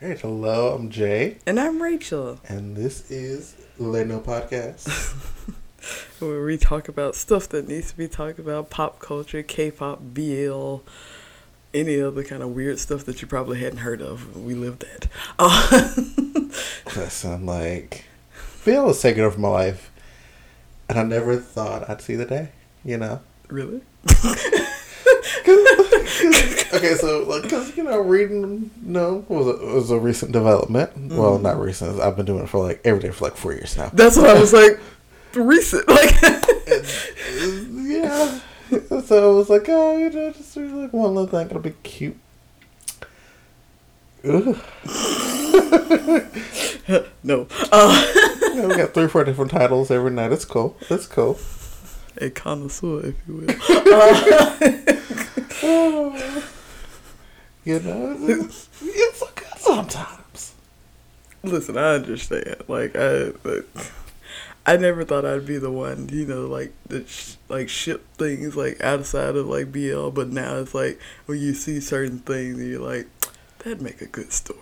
Hey, hello, I'm Jay, And I'm Rachel, and this is Leno Podcast. where we talk about stuff that needs to be talked about pop culture, K pop, BL, any other kind of weird stuff that you probably hadn't heard of. We live that. Uh, Listen, like, BL is taking over my life, and I never thought I'd see the day, you know? really? okay, so, like, because, you know, reading, you know, was a, was a recent development. Well, not recent. I've been doing it for, like, every day for, like, four years now. That's what I was like, recent. Like, yeah. So I was like, oh, you know, just really like one little thing. It'll be cute. Ugh. no. Uh, Yeah, we got three, four different titles every night. It's cool. It's cool. a connoisseur, if you will. Oh. you know, it's, it's okay sometimes. Listen, I understand. Like I, like, I never thought I'd be the one, you know, like that, sh- like ship things like outside of like BL. But now it's like when you see certain things, and you're like, that'd make a good story.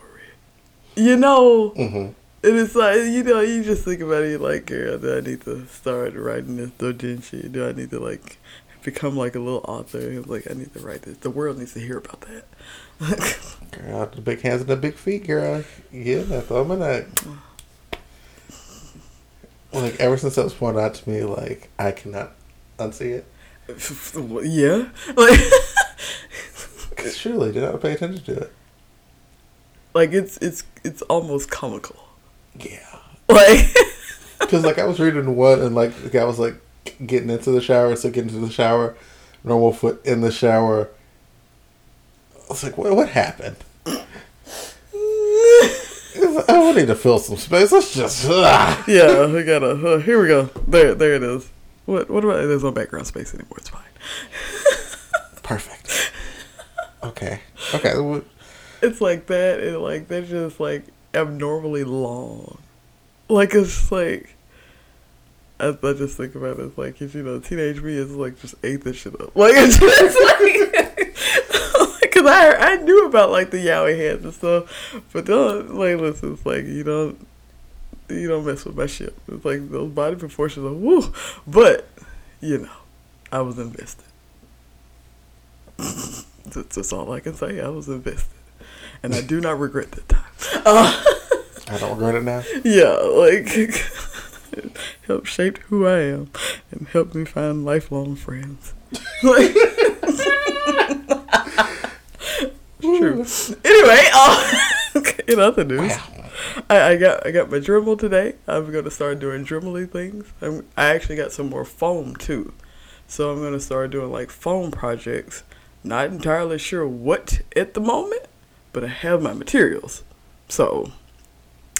You know, Mm-hmm. and it's like you know, you just think about it. Like, girl, do I need to start writing this doujinshi? Do I need to like become like a little author? And like, I need to write this. The world needs to hear about that. Girl, the big hands and the big feet, girl. Yeah, that's all I'm that. Like ever since that was pointed out to me, like I cannot unsee it. yeah, like. surely did not pay attention to it. Like it's it's it's almost comical. Yeah. Like Because like I was reading one and like the guy was like getting into the shower, so getting into the shower, normal foot in the shower. Was like, what? What happened? I need to fill some space. Let's just. ah. yeah, we gotta. Uh, here we go. There, there it is. What? What about? There's no background space anymore. It's fine. Perfect. Okay. Okay. It's like that, and like they're just like abnormally long. Like it's like. I, I just think about it, it's like, 'cause, you know, teenage me is like just ate this shit up. Like, it's just like, I, I knew about like the yaoi hands and stuff, but don't, like, listen, it's like, you don't, you don't mess with my shit. It's like those body proportions are woo. But, you know, I was invested. that's, that's all I can say. I was invested. And I do not regret that time. Uh, I don't regret it now. yeah, like it helped shape who I am and helped me find lifelong friends. Like True. Anyway, uh, in other news, Wow. I, I got I got my Dremel today. I'm gonna start doing Dremely things. I'm, I actually got some more foam too, so I'm gonna start doing like foam projects. Not entirely sure what at the moment, but I have my materials. So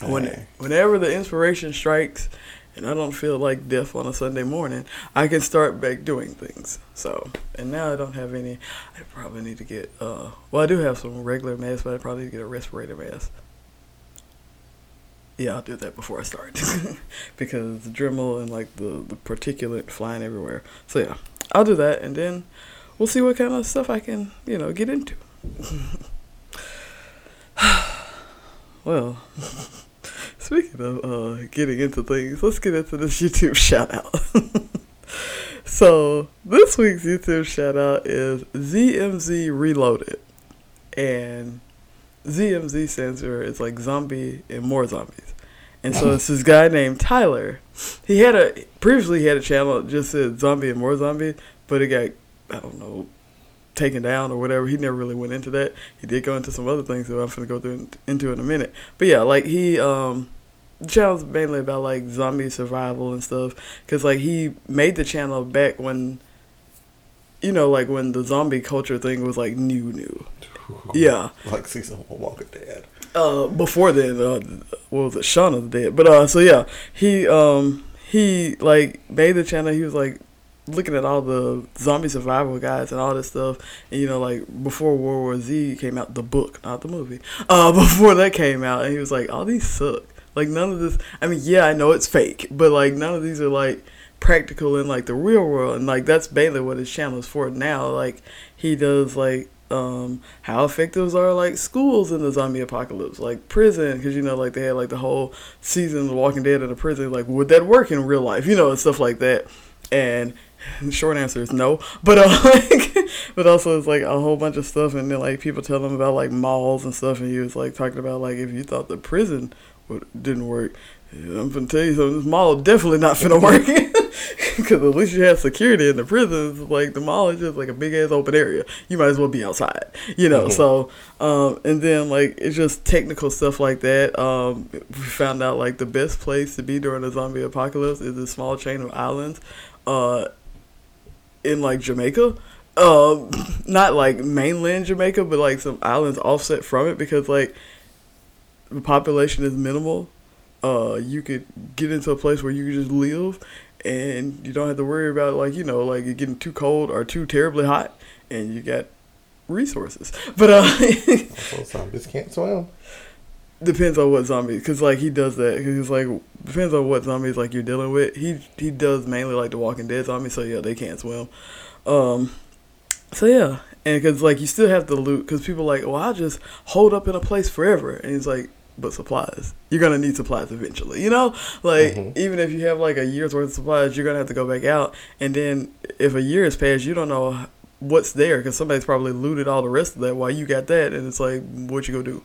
when Hey. whenever the inspiration strikes, and I don't feel like death on a Sunday morning, I can start back doing things. So and now I don't have any. I probably need to get. uh Well, I do have some regular masks, but I probably need to get a respirator mask. Yeah, I'll do that before I start because the Dremel and like the the particulate flying everywhere. So yeah, I'll do that, and then we'll see what kind of stuff I can you know get into. well, speaking of uh, getting into things, let's get into this YouTube shout out. so this week's YouTube shout out is ZMZ Reloaded, and ZMZ stands for it's like zombie and more zombies. And so it's this guy named Tyler. He had a previously he had a channel that just said zombie and more zombies, but it got I don't know taken down or whatever. He never really went into that. He did go into some other things that I'm gonna go through into in a minute. But yeah, like he um the channel's mainly about like zombie survival and stuff because like he made the channel back when you know like when the zombie culture thing was like new new yeah Like season one Walking Dead. uh before then uh what was it Shaun of the Dead but uh so yeah he um he like made the channel he was like looking at all the zombie survival guys and all this stuff and you know like before World War Z came out the book not the movie uh before that came out and he was like all these suck like none of this I mean yeah I know it's fake but like none of these are like practical in like the real world and like that's mainly what his channel is for now like he does like um, how effective are like schools in the zombie apocalypse, like prison, because you know, like they had like the whole season of The Walking Dead in a prison. Like, would that work in real life? You know, and stuff like that. And short answer is no, but uh, like, but also it's like a whole bunch of stuff, and then like people tell him about like malls and stuff, and he was like talking about like if you thought the prison would, didn't work, yeah, I'm gonna tell you something. This mall definitely not finna work. Because at least you have security in the prisons. Like the mall is just like a big ass open area. You might as well be outside, you know. Mm-hmm. So, um, and then like it's just technical stuff like that. Um, we found out like the best place to be during a zombie apocalypse is a small chain of islands, uh, in like Jamaica. Um, not like mainland Jamaica, but like some islands offset from it because like the population is minimal. Uh, you could get into a place where you could just live and you don't have to worry about like you know like getting too cold or too terribly hot, and you got resources. But uh, zombies can't swim. Depends on what zombies, because like he does that. Cause he's like depends on what zombies like you're dealing with. He he does mainly like the Walking Dead zombies, so yeah, they can't swim. Um, so yeah, and because like you still have to loot, because people like, well, I'll just hold up in a place forever, and he's like, but supplies. You're gonna need supplies eventually. You know, like mm-hmm. even if you have like a year's worth of supplies, you're gonna have to go back out. And then if a year has passed, you don't know what's there because somebody's probably looted all the rest of that while you got that. And it's like, what you gonna do?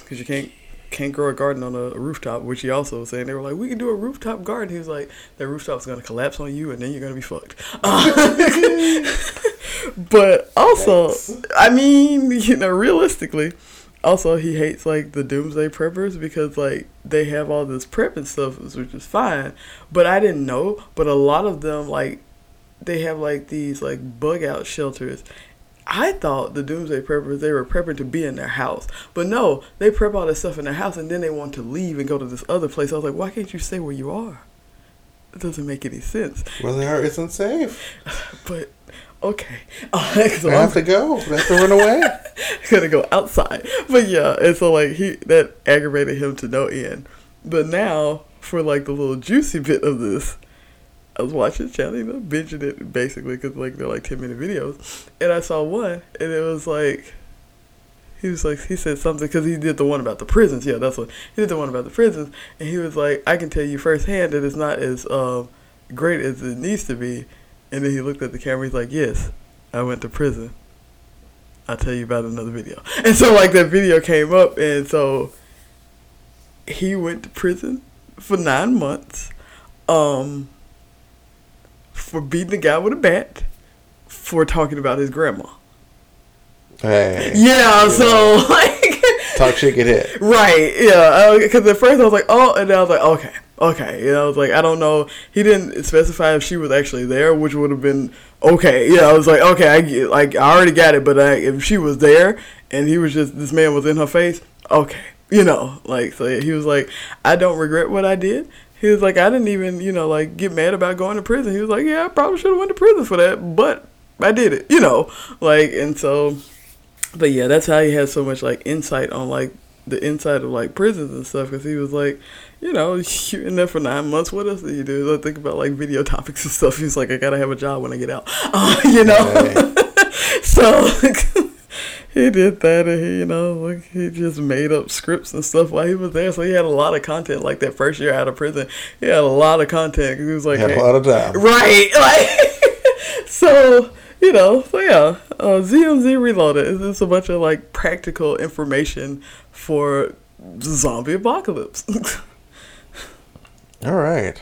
Because you can't can't grow a garden on a, rooftop, which he also was saying. They were like, we can do a rooftop garden. He was like, that rooftop's gonna collapse on you, and then you're gonna be fucked. but also, I mean, you know, realistically also he hates like the doomsday preppers because like they have all this prep and stuff which is fine but i didn't know but a lot of them like they have like these like bug out shelters i thought the doomsday preppers they were prepping to be in their house but no they prep all this stuff in their house and then they want to leave and go to this other place i was like why can't you stay where you are it doesn't make any sense well there isn't safe but okay. Uh, so I have I'm, to go. I have to run away. I gonna go outside. But yeah, and so like he that aggravated him to no end. But now for like the little juicy bit of this, I was watching channel, you know, binging it basically because like they're like ten minute videos, and I saw one, and it was like. He was like, he said something because he did the one about the prisons. Yeah, that's what he did the one about the prisons, and he was like, I can tell you firsthand that it's not as um, great as it needs to be and then he looked at the camera. He's like, "Yes, I went to prison. I'll tell you about another video." And so like that video came up, and so he went to prison for nine months, um, for beating the guy with a bat, for talking about his grandma. Hey. Yeah. So like. Talk shit, get hit. Right. Yeah. Uh, because at first I was like, oh, and then I was like, okay okay. You know, I was like, I don't know. He didn't specify if she was actually there, which would have been okay. Yeah, I was like, okay, I get, like I already got it, but I, if she was there and he was just this man was in her face, okay, you know, like so he was like, I don't regret what I did. He was like, I didn't even, you know, like get mad about going to prison. He was like, yeah, I probably should have went to prison for that, but I did it, you know, like and so. But yeah, that's how he has so much like insight on like the inside of like prisons and stuff because he was like, you know, you're in there for nine months. What else do you do? I think about like video topics and stuff. He's like, I gotta have a job when I get out, uh, you know. so he did that, and he, you know, like he just made up scripts and stuff while he was there. So he had a lot of content. Like that first year out of prison, he had a lot of content. He was like, had a lot of time, right? Like, so you know, so yeah, uh, ZMZ Reloaded is just a bunch of like practical information for zombie apocalypse. All right.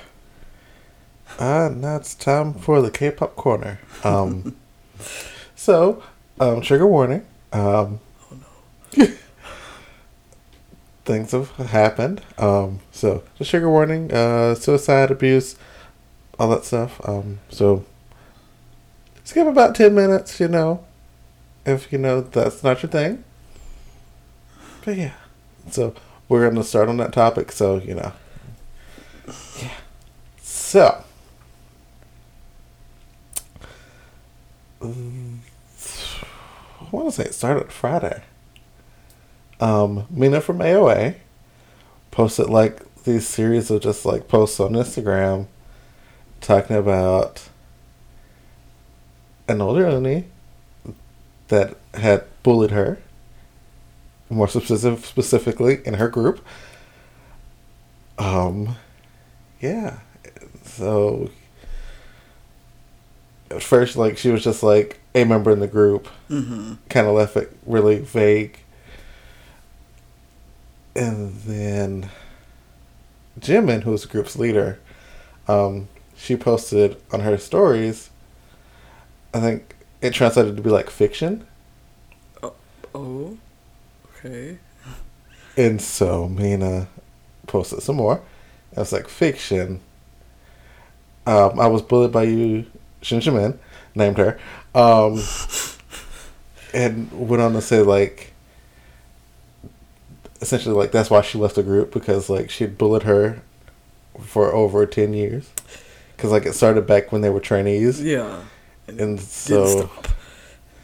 Uh, now it's time for the K-pop corner. Um, so, um, trigger warning. Um, oh no. things have happened. Um, so the trigger warning. Uh, suicide, abuse, all that stuff. Um, so skip about ten minutes. You know, if you know that's not your thing. But yeah, so we're gonna start on that topic. So you know. Yeah. So. I want to say it started Friday. Um, Mina from AOA posted like these series of just like posts on Instagram talking about an older unnie that had bullied her, more specific, specifically in her group. Um, yeah. So at first, like she was just like a member in the group, Mm-hmm. kind of left it really vague. And then Jimin, who was the group's leader, um, she posted on her stories. I think it translated to be like fiction, Oh, okay. and so Mina posted some more. It was like fiction. Um, I was bullied by you, Shin Jimin, named her, um, and went on to say like, essentially like that's why she left the group because like she'd bullied her for over ten years, because like it started back when they were trainees, Yeah. and Didn't so.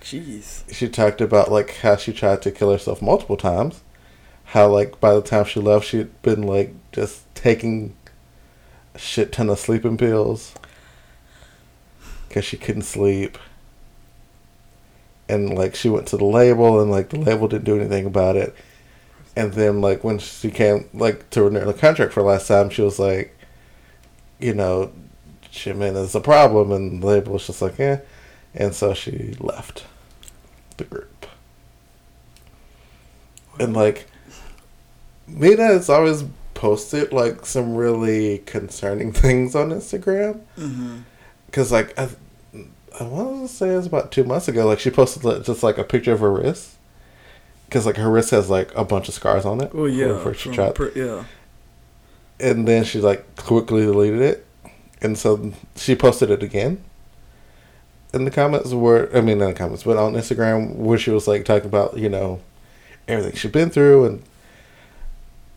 Jeez. she talked about like how she tried to kill herself multiple times. How like by the time she left, she'd been like just taking a shit ton of sleeping pills because she couldn't sleep. And like she went to the label, and like the label didn't do anything about it. And then like when she came like to renew the contract for the last time, she was like, you know, Jimin is a problem, and the label was just like, eh. And so she left the group. And like, Mina has always posted like some really concerning things on Instagram. Mm-hmm. Cause like I, I want to say it was about two months ago. Like she posted just like a picture of her wrist. Cause like her wrist has like a bunch of scars on it. Oh yeah. For, for she from tried, per- yeah. and then she like quickly deleted it, and so she posted it again. In the comments were, I mean, not in the comments, but on Instagram, where she was like talking about, you know, everything she'd been through, and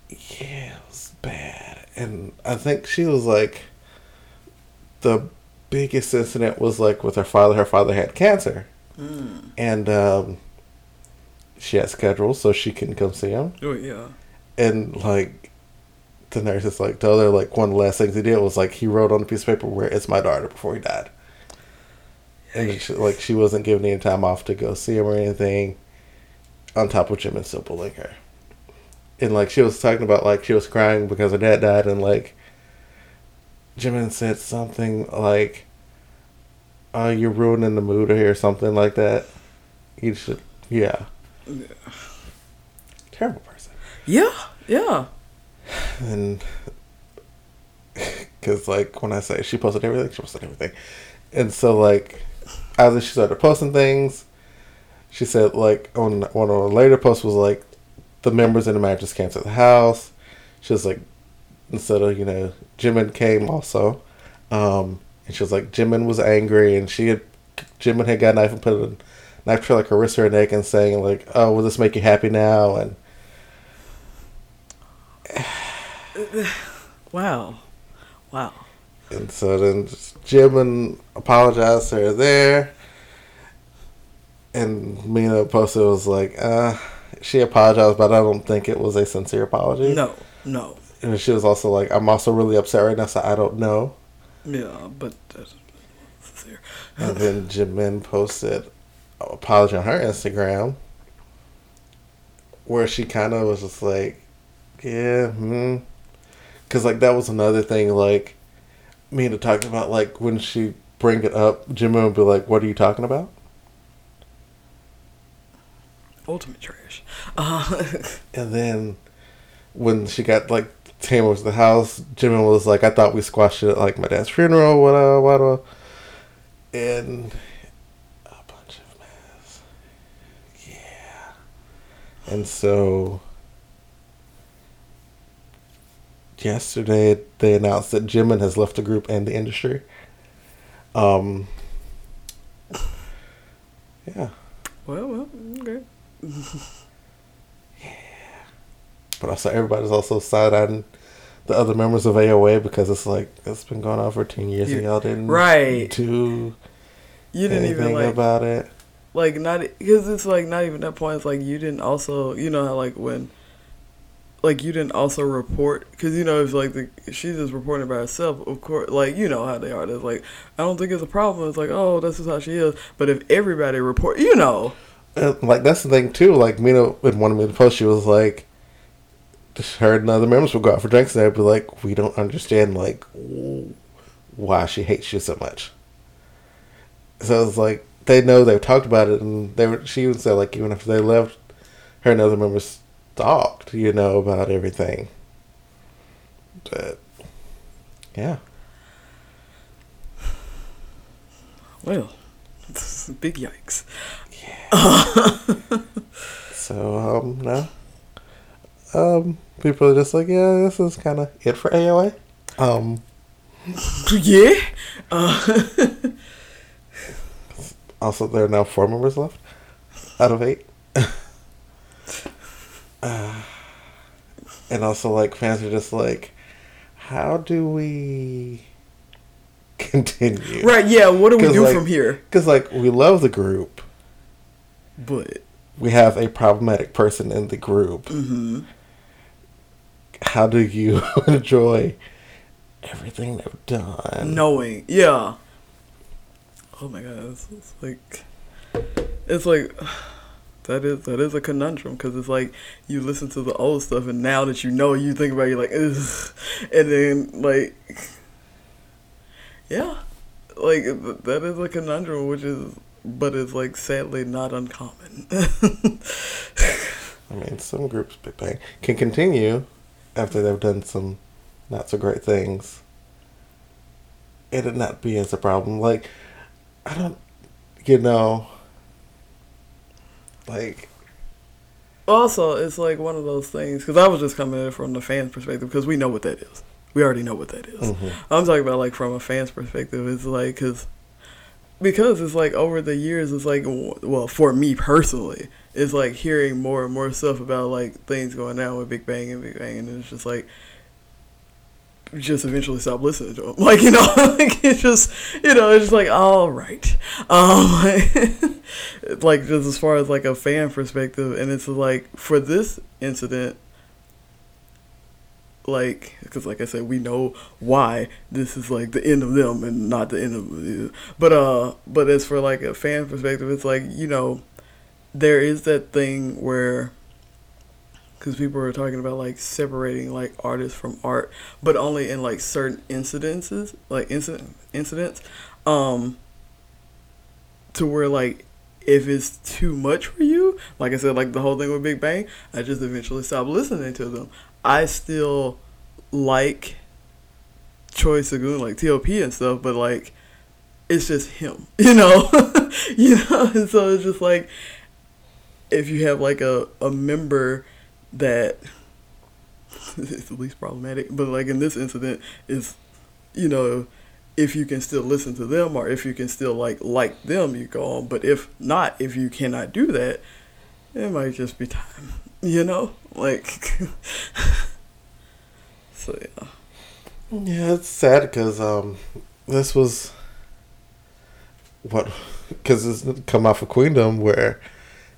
yeah, it was bad. And I think she was like, the biggest incident was like with her father. Her father had cancer, Mm. and um, she had schedules so she couldn't come see him Oh yeah. and like the nurses like told her like one of the last things he did was like he wrote on a piece of paper where it's my daughter before he died and she, like she wasn't given any time off to go see him or anything on top of Jimin still bullying her and like she was talking about like she was crying because her dad died and like Jimin said something like oh you're ruining the mood here," or something like that you should yeah Yeah. terrible person Yeah. Yeah. and because like when I say she posted everything, she posted everything, and so like after she started posting things, she said like on one of her later posts was like the members in the mattress came to the house. She was like instead of you know Jimin came also, um, and she was like Jimin was angry and she had Jimin had got a knife and put a knife to like her wrist or her neck and saying like oh will this make you happy now and Wow. Wow. And so then Jimin apologized to her there. And Mina posted was like, uh, she apologized, but I don't think it was a sincere apology. No. No. And she was also like, I'm also really upset right now, so I don't know. Yeah, but that's sincere. And then Jimin posted an apology on her Instagram where she kind of was just like, yeah, hmm. Because, like, that was another thing, like, Mina talked about, like, when she bring it up, Jimin would be like, what are you talking about? Ultimate trash. Uh, And then when she got, like, Tamer was the house, Jimin was like, I thought we squashed it at, like, my dad's funeral, what, uh, what, uh. And a bunch of mess. Yeah. And so yesterday they announced that Jimin has left the group and the industry. Um Yeah. well, well, okay. But also everybody's also side eyeing the other members of AOA because it's like it's been going on for ten years and You- y'all didn't right. do You didn't even like about it. like not because it's like not even that point. It's like you didn't also you know how like when like you didn't also report because you know if like the she's just reporting by herself of course like you know how they are it's like i don't think it's a problem it's like oh this is how she is but if everybody report you know And, like that's the thing too. Like Mina in one me to post, she was like, her and other members would go out for drinks, and they'd be like, "We don't understand like why she hates you so much." So it's like they know they've talked about it, and they were. She even said like even after they left, her and other members talked, you know, about everything. But yeah, Well, big yikes. Yeah. so um no, um people are just like yeah, this is kind of it for AOA. Um, yeah. Uh, also there are now four members left out of eight. uh, and also like fans are just like, how do we continue? right. Yeah. What do we do like- from here? Because like we love the group. But We have a problematic person in the group. hmm How do you enjoy everything they've done? knowing, yeah. Oh my god, it's, it's like, it's like. That is that is a conundrum because it's like you listen to the old stuff and now that you know you think about it, you're like Ugh. and then like yeah like that is a conundrum which is but it's like sadly not uncommon I mean, some groups, can continue after they've done some not so great things. It'd not be as a problem. Like, I don't, you know, like, Also, it's like one of those things because I was just coming at it from the fans' perspective because we know what that is. We already know what that is. mhm. I'm talking about like from a fan's perspective. It's like because because it's like over the years, it's like well for me personally, it's like hearing more and more stuff about like things going down with Big Bang and Big Bang, and it's just like just eventually stop listening to them. Like you know, like it's just you know, it's just like all right, um, like just as far as like a fan perspective, and it's like for this incident like because like i said we know why this is like the end of them and not the end of but uh but as for like a fan perspective it's like you know there is that thing where because people are talking about like separating like artists from art but only in like certain incidences like incident incidents um to where like if it's too much for you like i said like the whole thing with big bang i just eventually stopped listening to them I still like Troy Sagoon, like TOP and stuff, but like it's just him, you know, you know. And so it's just like if you have like a a member that is the least problematic, but like in this incident is, you know, if you can still listen to them or if you can still like like them, you go on. But if not, if you cannot do that, it might just be time, you know, like. so yeah. Yeah, it's sad because um, this was what because it's come off of Queendom where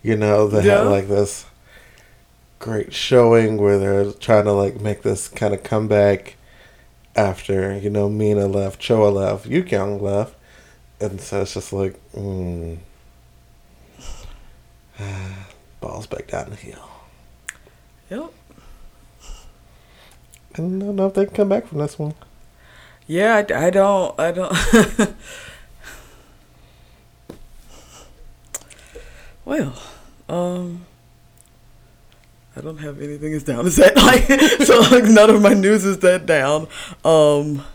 you know they Yeah. had like this great showing where they're trying to like make this kind of comeback after you know Mina left, Choa left, Yukyung left, and so it's just like mm, balls back down the hill. Yep. I don't know if they can come back from this one. Yeah, I, I don't. I don't. well, um, I don't have anything as down as that. Like, so like none of my news is that down. Um,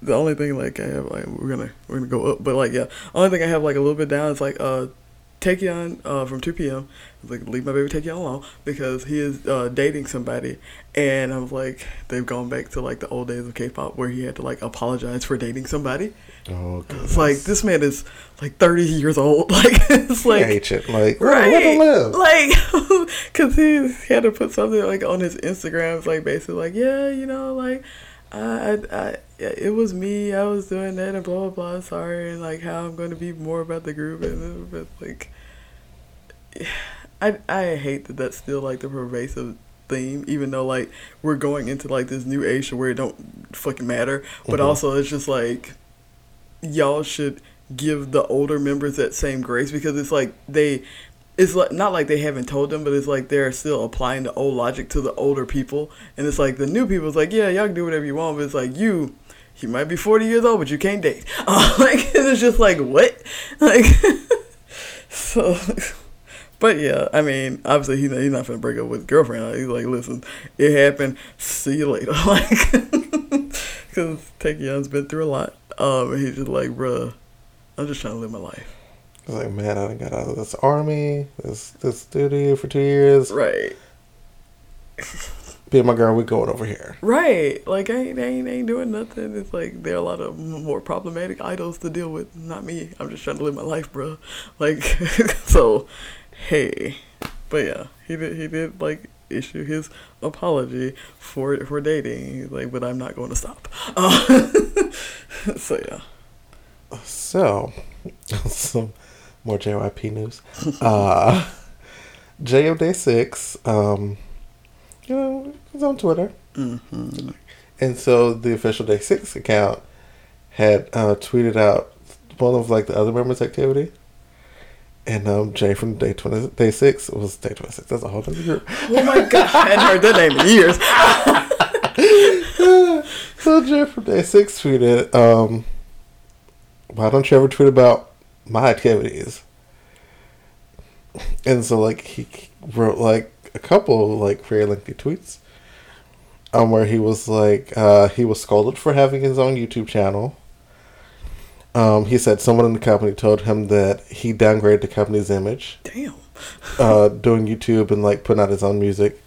the only thing like I have, like, we're gonna we're gonna go up, but like yeah, only thing I have like a little bit down is like uh, Taecyeon uh from two p.m. I was Like leave my baby Taecyeon alone because he is uh dating somebody, and I was like they've gone back to like the old days of K-pop where he had to like apologize for dating somebody. Oh, It's like this man is like thirty years old. Like it's like, it. Like, Right. let him live. like, cause he, he had to put something like on his Instagram, it's like basically like, yeah, you know, like, I, I, it was me, I was doing that, and blah blah blah. Sorry, and like how I'm going to be more about the group, and but like, I, I hate that that's still like the pervasive theme, even though like we're going into like this new age where it don't fucking matter, but Mhm. also it's just like, y'all should give the older members that same grace because it's like they it's like not like they haven't told them, but it's like they're still applying the old logic to the older people, and it's like the new people's like, yeah, y'all can do whatever you want, but it's like you, you might be forty years old, but you can't date. Uh, like it's just like what, like so. But yeah, I mean, obviously he's not, he's not gonna break up with girlfriend. He's like, listen, it happened. See you later. Like, because Taecyeon's been through a lot. Um, and he's just like, bruh, I'm just trying to live my life. He's like, man, I done got out of this army, this this studio for two years. Right. Be my girl, we going over here. Right. Like I ain't, I ain't, I ain't doing nothing. It's like there are a lot of more problematic idols to deal with. Not me. I'm just trying to live my life, bro. Like so, hey. But yeah, he did. He did like issue his apology for for dating. He's like, but I'm not going to stop. Uh, so yeah. So, some more JYP news. Uh, JO Day Six, um, you know, he's on Twitter, Mm-hmm. and so the official Day Six account had uh, tweeted out one of like the other members' activity. And um, Jae from Day Twenty Day Six was Day Twenty Six. That's a whole other group. Oh my god, I hadn't heard that name in years. so Jae from Day Six tweeted, um, "Why don't you ever tweet about my activities?" And so, like, he wrote like a couple like very lengthy tweets, um, where he was like, uh, he was scolded for having his own YouTube channel. Um, he said someone in the company told him that he downgraded the company's image Damn. uh, doing YouTube and like putting out his own music.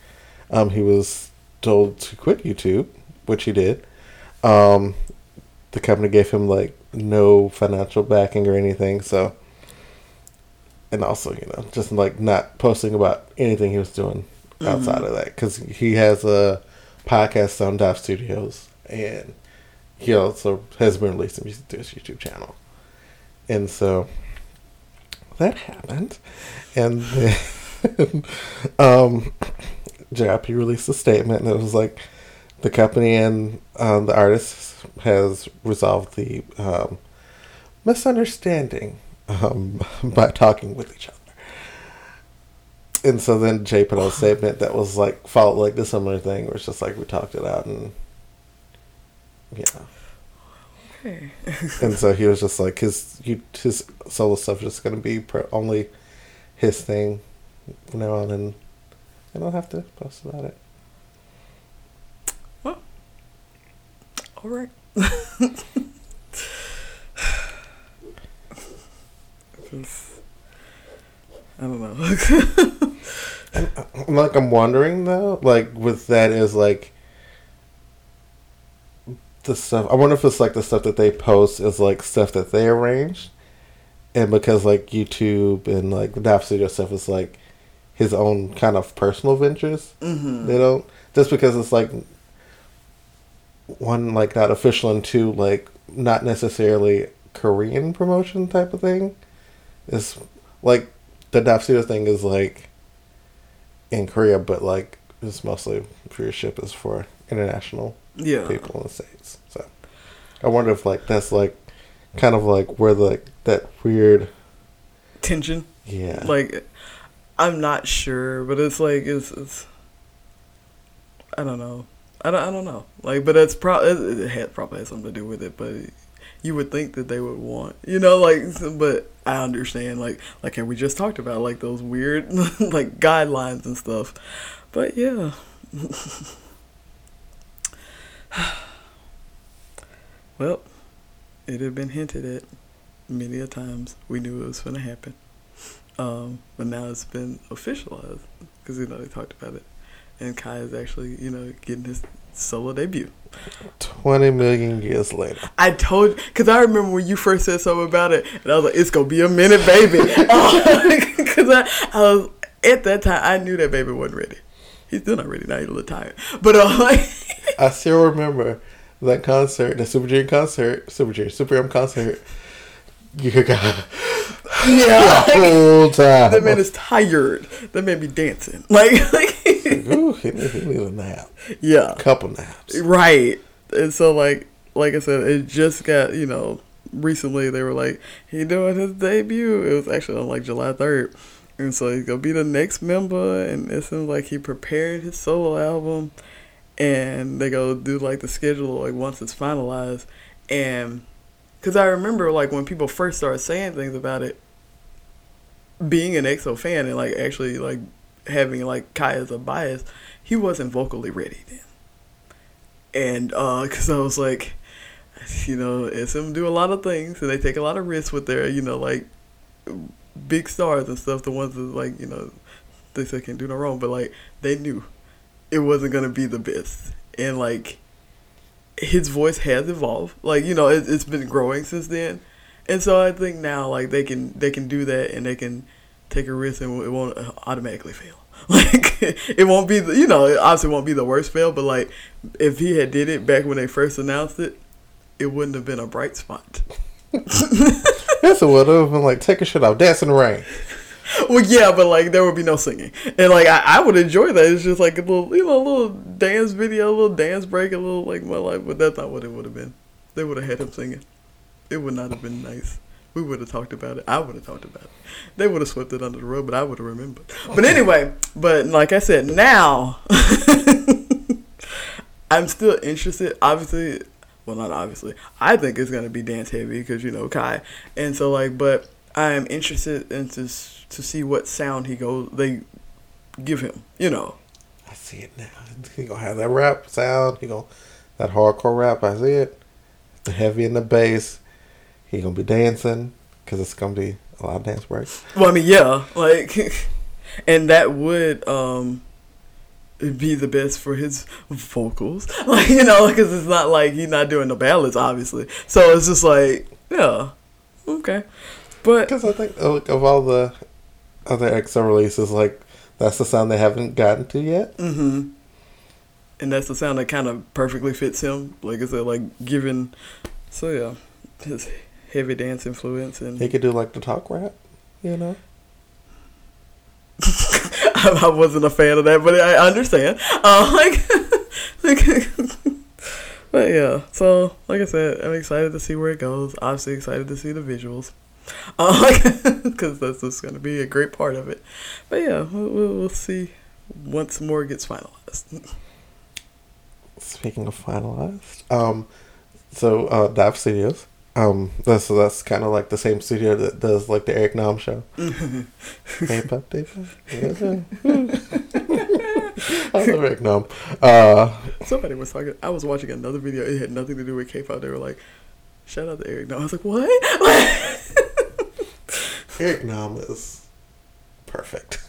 Um, he was told to quit YouTube, which he did. Um, the company gave him like no financial backing or anything, so and also you know just like not posting about anything he was doing outside of that because he has a podcast on Dive Studios and he also has been releasing music to his YouTube channel, and so that happened, and then um, JYP released a statement, and it was like the company and um, the has resolved the um, misunderstanding um, by talking with each other. And so then Jae put out a statement that was like followed like the similar thing, where it's just like we talked it out and yeah. Okay. And so he was just like his he, his solo stuff is just gonna be per, only his thing from now on, and I don't have to post about it. All right. Just- I don't know. I'm like I'm wondering though, like with that is like the stuff. I wonder if it's like the stuff that they post is like stuff that they arranged, and because like YouTube and like the Dap Studio stuff is like his own kind of personal ventures. mm-hmm. They don't just because it's like one like not official and two like not necessarily Korean promotion type of thing. Is like the Dap Studio thing is like in Korea, but like it's mostly viewership is for international Yeah. people in the states. So I wonder if like that's like kind of like where the that weird Tension. yeah Like, I'm not sure, but it's like it's. it's I don't know. I don't. I don't know. Like, but it's pro. It, it had probably had something to do with it, but you would think that they would want, you know, like. But I understand, like, like we just talked about, like those weird, like guidelines and stuff. But yeah. well, it had been hinted at many a times. We knew it was going to happen. Um, but now it's been officialized because you know they talked about it, and Kai is actually you know getting his solo debut. twenty million years later. I told because I remember when you first said something about it, and I was like, "It's gonna be a minute, baby," because I, I was at that time I knew that baby wasn't ready. He's still not ready now. He's a little tired, but uh, like, I still remember that concert, the Super Junior concert, Super Junior, Super M concert. You got yeah, the whole time. that man is tired. That man be dancing like, like Ooh, he he need a nap, yeah. a couple naps. Right. And so like like I said, it just got, you know, recently they were like he doing his debut. It was actually on like July third, and so he's gonna be the next member. And it seems like he prepared his solo album, and they go do like the schedule like once it's finalized. And because I remember like when people first started saying things about it, being an EXO fan and like actually like having like Kai as a bias, he wasn't vocally ready then. And uh, cause I was like, you know, SM do a lot of things and they take a lot of risks with their, you know, like big stars and stuff. The ones that like, you know, they say can do no wrong, but like they knew it wasn't gonna be the best. And like his voice has evolved. Like you know, it, it's been growing since then. And so I think now like they can they can do that and they can take a risk and it won't uh, automatically fail. Like it won't be the you know it obviously won't be the worst fail, but like if he had did it back when they first announced it, it wouldn't have been a bright spot. Yes, it would have been like take a shit off, dance in the rain. well, yeah, but like there would be no singing, and like I, I would enjoy that. It's just like a little, you know, a little dance video, a little dance break, a little like my life. But that's not what it would have been. They would have had him singing. It would not have been nice. We would have talked about it. I would have talked about it. They would have swept it under the rug, but I would have remembered. But anyway, but like I said, now I'm still interested. Obviously, well, not obviously. I think it's gonna be dance heavy because you know Kai, and so like, but I am interested in to to see what sound he goes. They give him. You know. I see it now. He gonna have that rap sound. He gonna that hardcore rap. I see it. The heavy in the bass. He gonna be dancing because it's gonna be a lot of dance breaks. Well, I mean, yeah, like, and that would um be the best for his vocals, like you know, because it's not like he's not doing the ballads, obviously. So it's just like, yeah, okay, but Because I think like, of all the other EXO releases, like that's the sound they haven't gotten to yet. hmm and that's the sound that kind of perfectly fits him. Like I said, like given, so yeah, his heavy dance influence and He could do like the talk rap, you know. I, I wasn't a fan of that, but I understand. Uh, like, like, but yeah. So, like I said, I'm excited to see where it goes. Obviously, excited to see the visuals, because that's just going to be a great part of it. But yeah, we'll, we'll, we'll see once more gets finalized. Speaking of finalized, um, so uh, Dive Studios, um, that's that's kind of like the same studio that does like the Eric Nam show. hey, pop, hey, pop. I love Eric Nam. Uh, Somebody was talking. I was watching another video. It had nothing to do with K-pop. They were like, "Shout out to Eric." No, I was like, "What?" Eric Nam is perfect.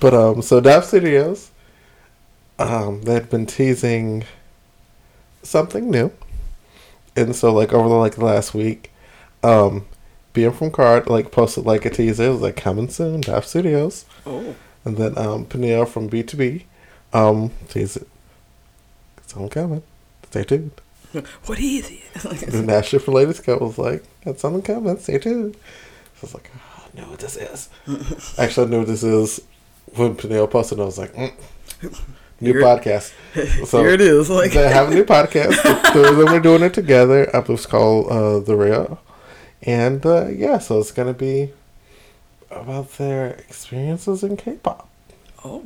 but um, so Dive Studios, um, they've been teasing something new, and so like over the like last week, um, BM from KARD like posted like a teaser, it was like coming soon, Dive Studios, oh, and then um, Peniel from BTOB, um, teased it. It's all coming. Stay tuned. what is it? The National for Latest Cup was like, got something coming, stay tuned. So I was like, oh, I know what this is. Actually, I knew what this is when Peniel posted, I was like, mm, new Here- podcast. So Here it is. Like, they have a new podcast. The two of them are doing it together. Uh, It's called uh, The Real. And uh, yeah, so it's going to be about their experiences in K pop. Oh.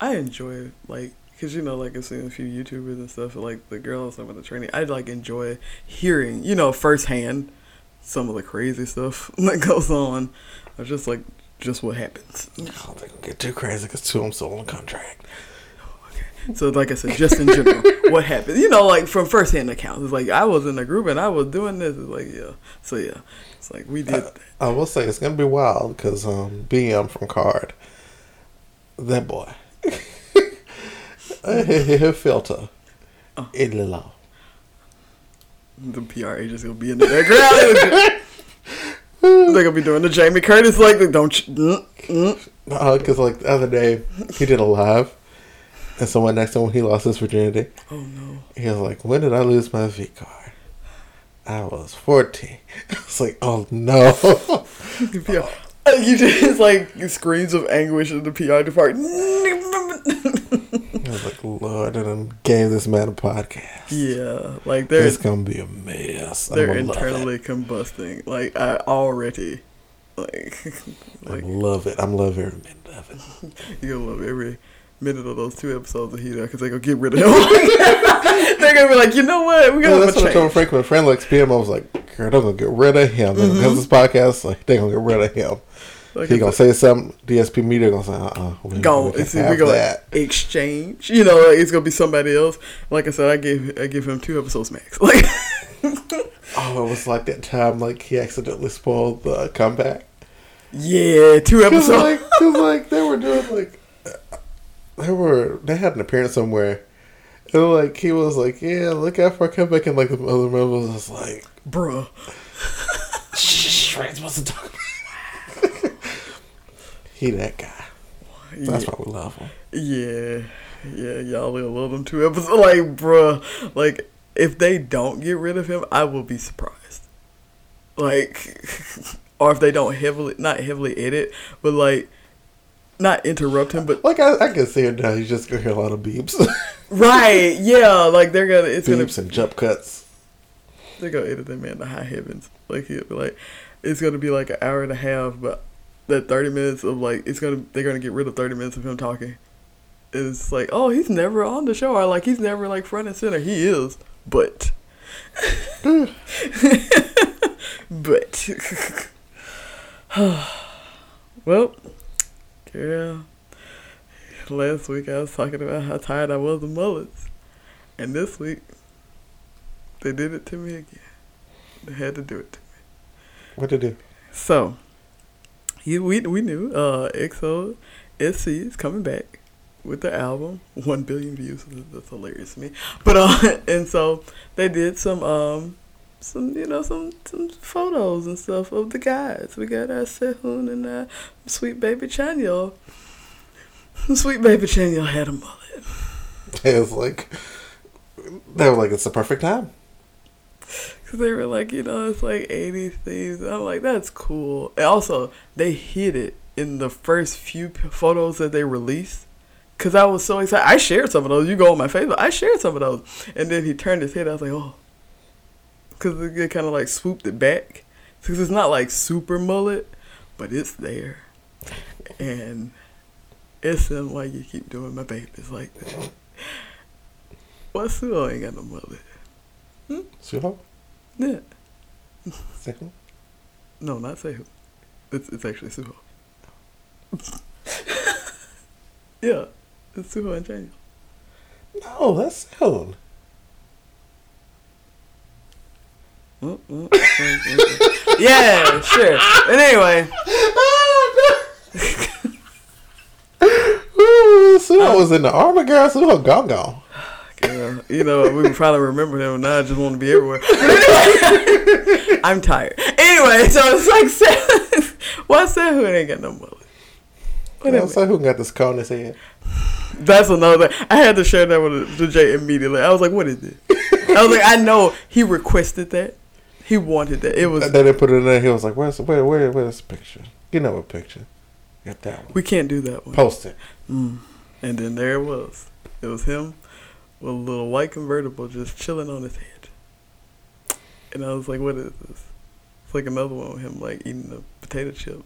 I enjoy like because you know like I've seen a few YouTubers and stuff like the girls some of the training. I like enjoy hearing you know firsthand some of the crazy stuff that goes on. Or just like just what happens. I don't think I'll get too crazy because two of them still on contract. So like I said, just in general, what happened? You know, like from firsthand accounts. It's like I was in a group and I was doing this. It's like yeah. So yeah, it's like we did. Uh, I will say it's gonna be wild because um, BM from KARD, that boy, his filter, Oh. it the PR agent's gonna be in the background. They're gonna be doing the Jamie Curtis like don't you, mm, mm. Because like the other day he did a live, and someone next to him he lost his virginity. Oh no. He was like, "When did I lose my V card?" I was fourteen. I was like, "Oh no!" Uh, You just like screams of anguish in the PR department. Like, Lord, and then gave this man a podcast. Yeah, like they're It's gonna be a mess. They're gonna love it. internally combusting. Like I already, like, I love it. I'm love every minute of it. You're gonna love every minute of those two episodes of Heat because they gonna get rid of him. they're gonna be like, you know what, we Yeah, gonna that's have what I a told. Frank when Friend Lex PM. I was like, girl, they're gonna get rid of him. Mm-hmm. Because this podcast, like, they're gonna get rid of him. Like he gonna say something. DSP Media gonna say, uh, uh we, Go, we see, we gonna that. exchange. You know, like, it's gonna be somebody else. Like I said, I gave I give him two episodes max. Like, Oh, it was like that time, like he accidentally spoiled the comeback. yeah, two episodes. like, cause like they were doing like, they were they had an appearance somewhere. And like he was like, yeah, look out for a comeback, and like the other members was like, Bruh. shh, we ain't supposed to talk. He that guy. That's yeah. why we love him. Yeah, yeah, y'all will love him too. episodes. Like, bruh, like if they don't get rid of him, I will be surprised. Like, or if they don't heavily, not heavily edit, but like, not interrupt him, but Like I, I can see it now. He's just gonna hear a lot of beeps, right, yeah, like they're gonna, it's gonna, beeps and jump cuts. they're gonna edit that man to high heavens. Like he'll be like, it's gonna be like an hour and a half, but that thirty minutes of like, it's gonna, they're gonna get rid of thirty minutes of him talking. It's like, oh, he's never on the show, or like he's never like front and center. He is, but, but, well, girl. Last week I was talking about how tired I was of mullets, and this week they did it to me again. They had to do it to me. What to do? So, you, we we knew uh, EXO SC is coming back with the album. One billion views. That's hilarious to me. But uh, and so they did some um some you know some some photos and stuff of the guys. We got our Sehun and uh, sweet baby Chanyeol. Sweet baby Chanyeol had a mullet. It was like they were like, it's the perfect time. Cause they were like, you know, it's like 80s themes. I'm like, that's cool. And also, they hid it in the first few photos that they released. Cause I was so excited. I shared some of those. You go on my Facebook. I shared some of those. And then he turned his head. I was like, oh. Cause it kind of like swooped it back. Cause it's not like super mullet, but it's there. And it's in why you keep doing my babies like that. What's Suho ain't got no mullet? Hmm? Suho? Yeah. Second? No, not Sehu. It's it's actually Suho. yeah, it's Suho and Chanyeol. No, that's. Mm, mm, mm, mm, mm. yeah, sure. And anyway, Suho was in the armor, girl. Suho gone gone. Girl, you know we would probably remember him. Now I just want to be everywhere. Anyway, I'm tired. Anyway, so it's like Sehu. Why Sehu ain't got no mullet? Whatever. Whatever. Suho got this cone in his head. That's another. I had to share that with the Jay immediately. I was like, "What is this?" I was like, "I know he requested that. He wanted that. It was And then they put it in there. He was like, where's, where, where, where's the picture? You know what picture. Got that one. We can't do that one. Post it. Mm. And then there it was. It was him with a little white convertible just chilling on his head. And I was like, what is this? It's like another one with him like eating a potato chip.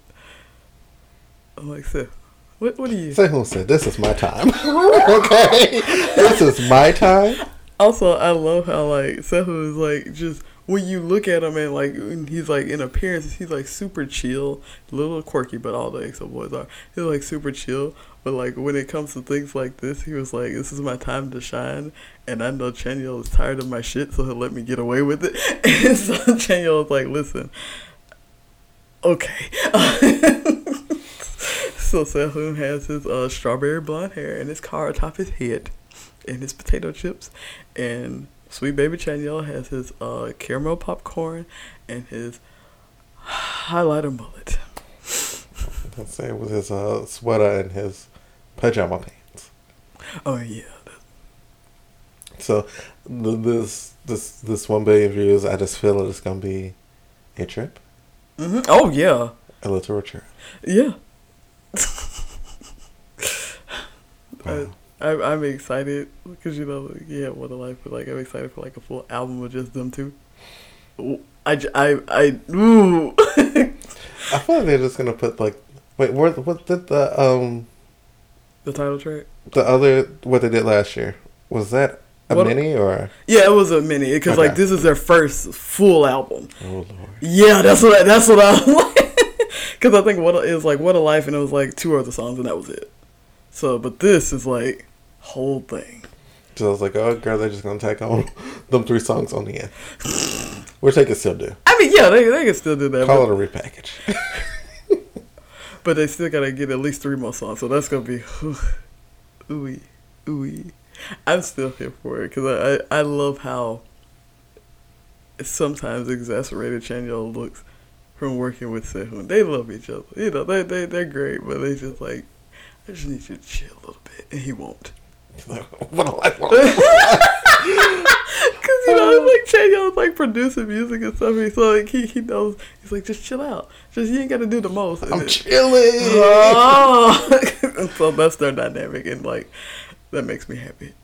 I'm like, Seth, what what are you? Sehun said, this is my time. okay? This is my time. Also, I love how like Sehu is like just when you look at him and like he's like in appearance, he's like super chill, a little quirky, but all the EXO boys are. He's like super chill, but like when it comes to things like this, he was like, "This is my time to shine," and I know Chanyeol is tired of my shit, so he'll let me get away with it. And so Chanyeol was like, "Listen, okay." so Sehun has his uh, strawberry blonde hair and his car atop his head and his potato chips. And Sweet Baby Chanyeol has his uh, caramel popcorn and his highlighter mullet. It was his uh, sweater and his pajama pants. Oh, yeah. So th- this this this one billion views, I just feel it's gonna be a trip, hmm Oh, yeah. a little trip. Yeah. Wow. I, I'm I'm excited because you know yeah, what a life, but like I'm excited for like a full album of just them two. Ooh, I ooh. I feel like they're just gonna put like wait, what what did the um the title track. the other what they did last year was that a What- mini or Yeah, it was a mini because like this is their first full album. oh lord Yeah, that's what I, that's what I like. Because I think what a- it was like what a life, and it was like two other songs, and that was it. So, but this is like whole thing. so I was like oh girl they're just gonna tack on them three songs on the end which they can still do I mean, yeah, they they can still do that, call it a repackage but they still gotta get at least three more songs. So that's gonna be ooey ooey. I'm still here for it because I, I I love how sometimes exasperated Chanyeol looks from working with Sehun. They love each other, you know. They they they're great, but they just like I just need you to chill a little bit, and he won't. what a life You know, like Chanyeol's like producing music and stuff. And so like he he knows he's like just chill out. Just you ain't got to do the most. I'm chilling Oh, so that's their dynamic, and like that makes me happy.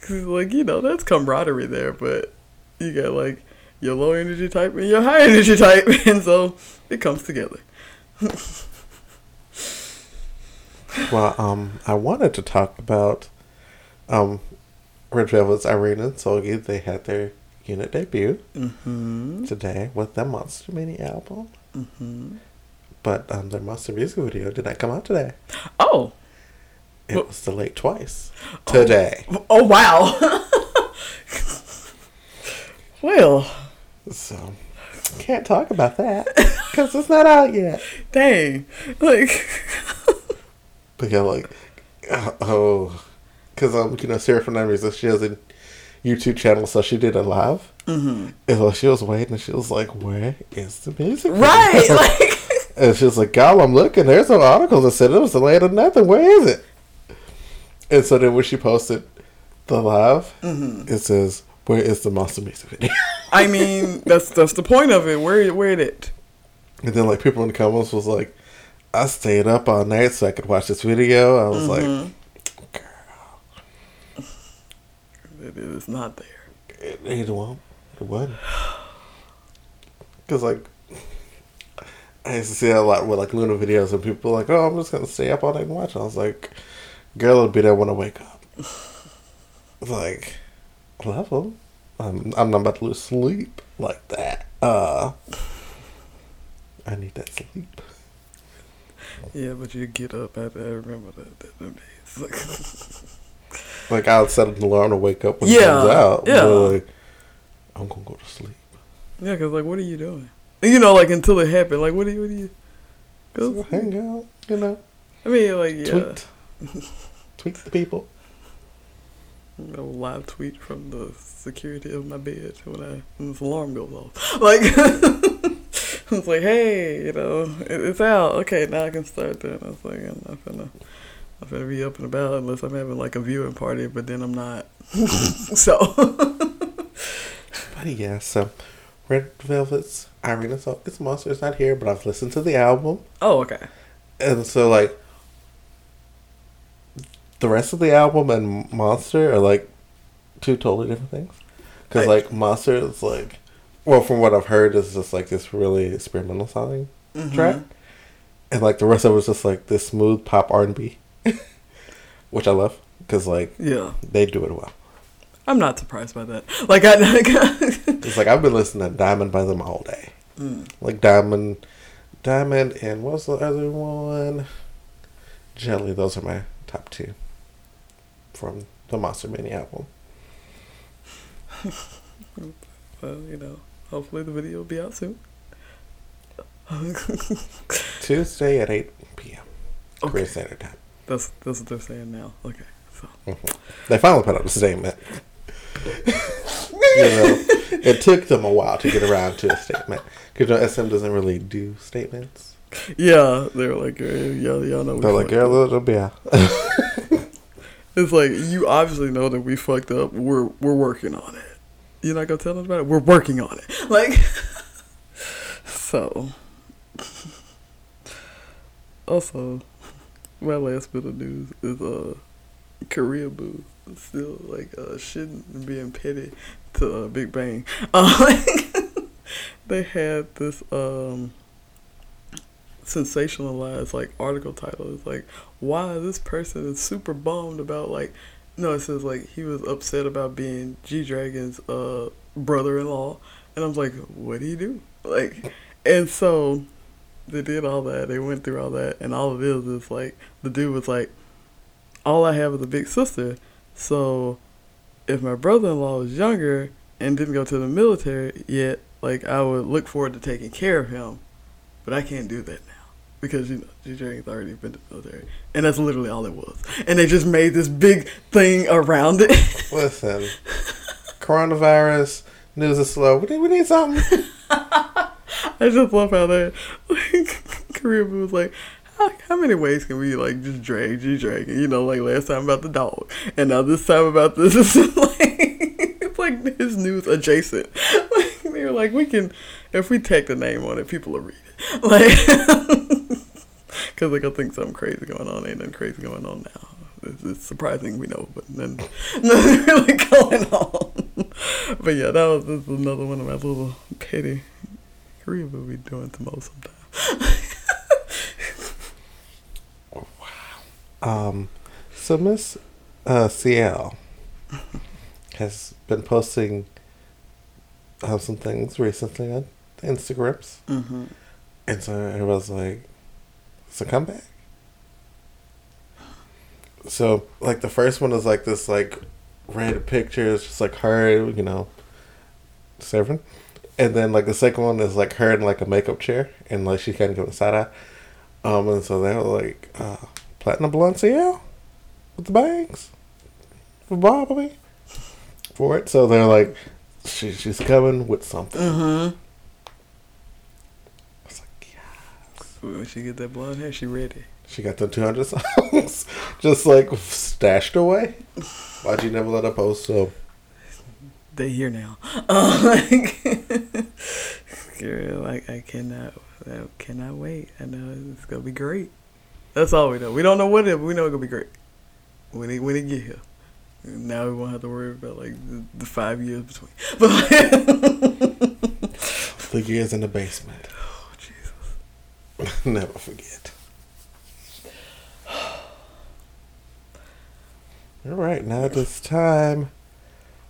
Cause like you know that's camaraderie there, but you got like your low energy type and your high energy type, and so it comes together. well um I wanted to talk about um Red Velvet's Irene and Seulgi they had their unit debut Mm-hmm. today with their Monster Mini album Mm-hmm. but um their Monster music video did not come out today Oh. it Well- was delayed twice today Oh wow. well, so can't talk about that because it's not out yet dang. Like But yeah, like, oh, because um, you know, Sarah Fernandez, she has a YouTube channel, so she did a live, mm-hmm. and like, she was waiting, and she was like, "Where is the music?" Right. Like and she was like, "Gal, I'm looking. There's no article that said it was delayed or nothing. Where is it?" And so then when she posted the live, Mm-hmm. it says, "Where is the monster music video?" I mean, that's that's the point of it. Where where it? and then like people in the comments was like, "I stayed up all night so I could watch this video." I was like, Mhm. "Girl, It is not there. It, it won't. It. Because, like, I used to see that a lot with, like, Luna videos, and people like, oh, I'm just going to stay up all night and watch. I was like, girl will be there when I wake up. Like, love them. I'm, I'm not about to lose sleep like that. Uh, I need that sleep. Yeah, but you get up. I, I remember that, that days. Like, I'll set an alarm to wake up when Yeah, it comes out. yeah. But, like, I'm going to go to sleep. yeah, cause like, what are you doing? You know, like until it happened. Like, what are you? What are you? So Go. hang out, you know, I mean, like, yeah. tweet. tweet the people. A live tweet from the security of my bed when I when this alarm goes off. Like, it's like, hey, you know, it, it's out. Okay, now I can start doing. I was like, I'm not gonna, I'm gonna be up and about unless I'm having like a viewing party, but then I'm not. so, But yeah, so Red Velvet's Irina so it's Monster is not here, but I've listened to the album. oh, okay. And so like the rest of the album and Monster are like two totally different things. Cuz Right. like Monster is like well from what I've heard is just like this really experimental sounding Mhm. track. And like the rest of it was just like this smooth pop R&B. Which I love cuz like Yeah, they do it well. I'm not surprised by that. Like, I, It's like I've been listening to Diamond by them all day. Mm. Like Diamond, Diamond, and what's the other one? Jelly. Those are my top two from the Monster Mini album. well, you know, hopefully the video will be out soon. Tuesday at eight p.m. Okay. Korean Standard Time. That's that's what they're saying now. Okay, so mm-hmm. They finally put out a statement. you know, it took them a while to get around to a statement because you know, SM doesn't really do statements. yeah, they were like, "Hey, y'all, y'all know They're like, fucked girl, up." it'll be out. It's like you obviously know that we fucked up. We're we're working on it. You're not gonna tell us about it. We're working on it. Like so. Also, my last bit of news is uh Koreaboo still like uh, shitting being petty to uh, Big Bang. Uh, they had this um sensationalized like article title. It's like why this person is super bummed about like no, it says like he was upset about being G Dragon's uh brother in law and I'm like, what do you do? Like and so they did all that, they went through all that and all it is is like the dude was like all I have is a big sister, so if my brother in law was younger and didn't go to the military yet, like I would look forward to taking care of him. But I can't do that now. Because you know, G Dragon's already been to the military. And that's literally all it was. And they just made this big thing around it. Listen, coronavirus, news is slow. We need, we need something. I just love how that Korea was like, how, how many ways can we like just drag G Dragon? You know, like last time about the dog, and now this time about this. It's like it's like his news adjacent. Like they were like, we can if we take the name on it, people will read it. Like, because like I think something crazy going on. Ain't nothing crazy going on now. It's, it's surprising we know, but then nothing really going on. But yeah, that was is another one of my little petty Koreaboo doing to most sometimes. Um, so Miss uh, CL has been posting uh, some things recently on Instagrams, mm-hmm. and so I was like, "It's a comeback." So, like the first one is like this, like red picture. It's just like her, you know, serving, and then like the second one is like her in like a makeup chair, and like she kind of giving a side eye. Um, and so they're like, uh, platinum blonde CL with the bangs for Bobby for it. So they're like, she, she's coming with something. Uh huh. I was like, yeah. When she get that blonde hair, she ready. She got the 200 songs just like stashed away. Why'd you never let her post? So They here now. Uh, like, girl, like I cannot, I cannot wait. I know it's gonna be great. That's all we know. We don't know what it, but we know it's gonna be great when it when it get here. Now we won't have to worry about like the, the five years between. But the years in the basement. oh Jesus. never forget. All right, now it's time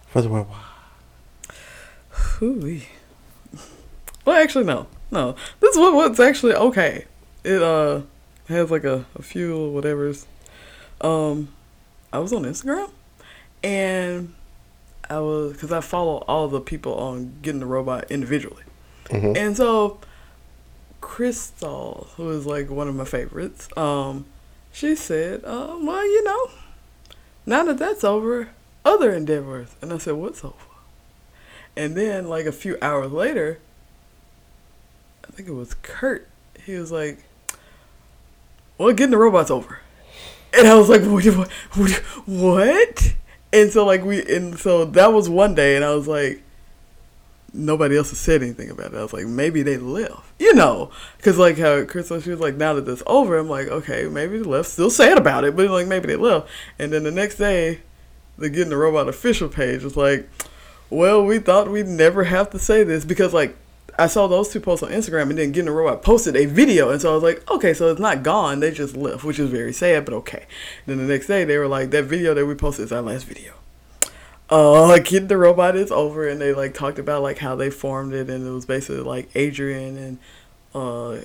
for the worldwide. Hooey. Well, actually, no, no. This is what what's actually okay. It uh has like a, a few whatever's. Um, I was on Instagram, and I was because I follow all the people on getting the robot individually, Mhm. and so Crystal, who is like one of my favorites, um, she said, uh, "Well, you know, now that that's over, other endeavors," and I said, "What's over?" And then, like a few hours later, I think it was Kurt. He was like, "Well, getting the robots over," and I was like, "What? What? What?" And so, like we, and so that was one day, and I was like, nobody else has said anything about it. I was like, maybe they left, you know, because like how Crystal, she was like, now that this over, I'm like, okay, maybe they left. Still sad about it, but like maybe they left. And then the next day, the getting the robot official page was like, well, we thought we'd never have to say this because like I saw those two posts on Instagram and then getting the robot posted a video and so I was like, okay, so it's not gone, they just left, which is very sad, but okay. Then the next day they were like, that video that we posted is our last video. Uh, Kid the Robot is over and they like talked about like how they formed it and it was basically like Adrian and uh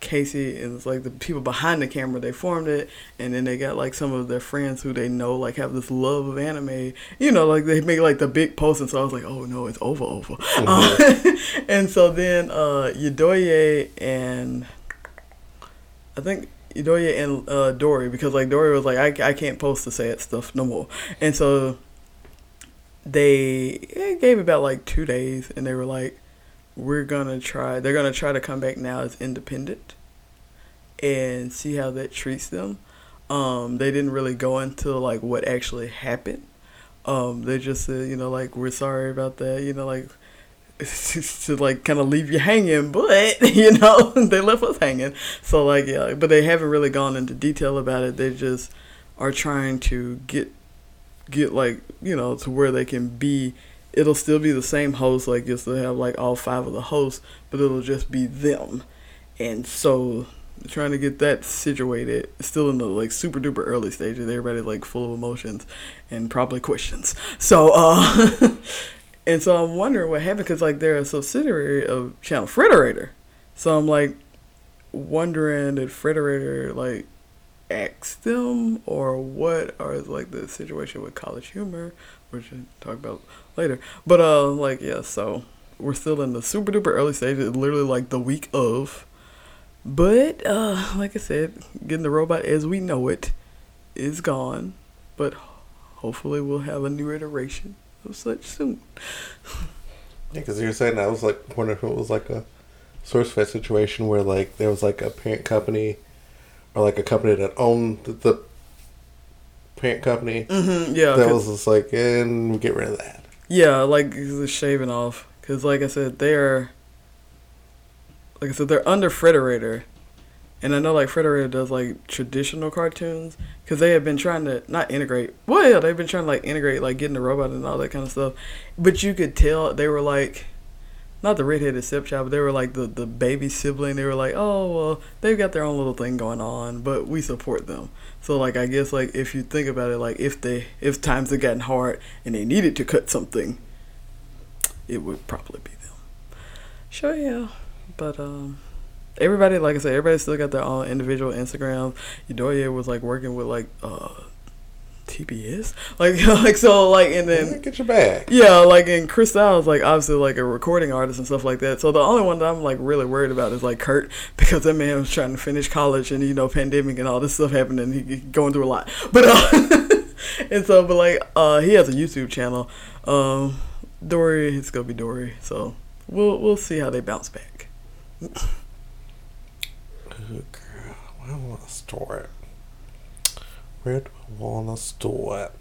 Casey and it's like the people behind the camera they formed it and then they got like some of their friends who they know like have this love of anime. You know like they make like the big post and so I was like oh no it's over over. Uh, and so then uh Yodoye and I think Yodoye and uh Dory because like Dory was like I, I can't post the sad stuff no more. And so they it gave about like two days and they were like we're gonna try they're gonna try to come back now as independent and see how that treats them. Um they didn't really go into like what actually happened. Um they just said you know like we're sorry about that you know like to like kind of leave you hanging but you know they left us hanging. So like yeah but they haven't really gone into detail about it. They just are trying to get get like you know to where they can be it'll still be the same host like you'll still have like all five of the hosts but it'll just be them. And so trying to get that situated still in the like super duper early stages everybody like full of emotions and probably questions. So uh and so i'm wondering what happened because like they're a subsidiary of channel frederator. So i'm like wondering did frederator like ask them or what is like the situation with college humor which we'll talk about later but uh like yeah so we're still in the super duper early stages literally like the week of but uh, like I said, getting the robot as we know it is gone. But hopefully, we'll have a new iteration of such soon. Yeah, because you're saying that I was like wondering if it was like a source SourceFed situation where like there was like a parent company or like a company that owned the, the parent company. Mm-hmm, yeah, that was just like, and we get rid of that. Yeah, like the shaving off. Because, like I said, they're. Like I said, they're under Frederator. And I know, like, Frederator does, like, traditional cartoons. Because they have been trying to, not integrate. Well, yeah, they've been trying to, like, integrate, like, getting the robot and all that kind of stuff. But you could tell they were, like. Not the redheaded stepchild, but they were like the, the baby sibling. They were like, oh, well, they've got their own little thing going on, but we support them. So like I guess like if you think about it, like if they if times had gotten hard and they needed to cut something, it would probably be them. Sure, yeah, but um, everybody like I said, everybody still got their own individual Instagrams. Edoya was like working with like uh, TBS, like like so like and then. get your bag. Yeah, like and Chris Styles, like obviously like a recording artist and stuff like that. So the only one that I'm like really worried about is like Kurt because that man was trying to finish college and you know pandemic and all this stuff happened and he, going through a lot. But uh, and so but like uh he has a YouTube channel. Um, Dory, it's gonna be Dory. So we'll we'll see how they bounce back. Oh, girl, I want to store it? Where do To store it?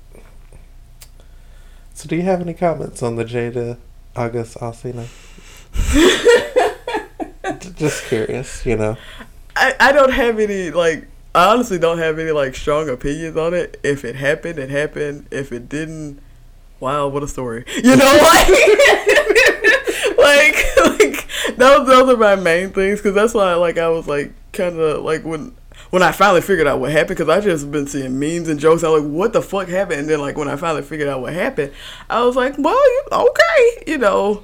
So, do you have any comments on the Jada August Alsina? Just curious, you know. I, I don't have any like I honestly don't have any like strong opinions on it. If it happened, it happened. If it didn't, wow, what a story. You know, like like like those those are my main things because that's why like I was like kind of like when when I finally figured out what happened because I just been seeing memes and jokes. I was like, what the fuck happened? And then like when I finally figured out what happened, I was like, well, you- okay, you know.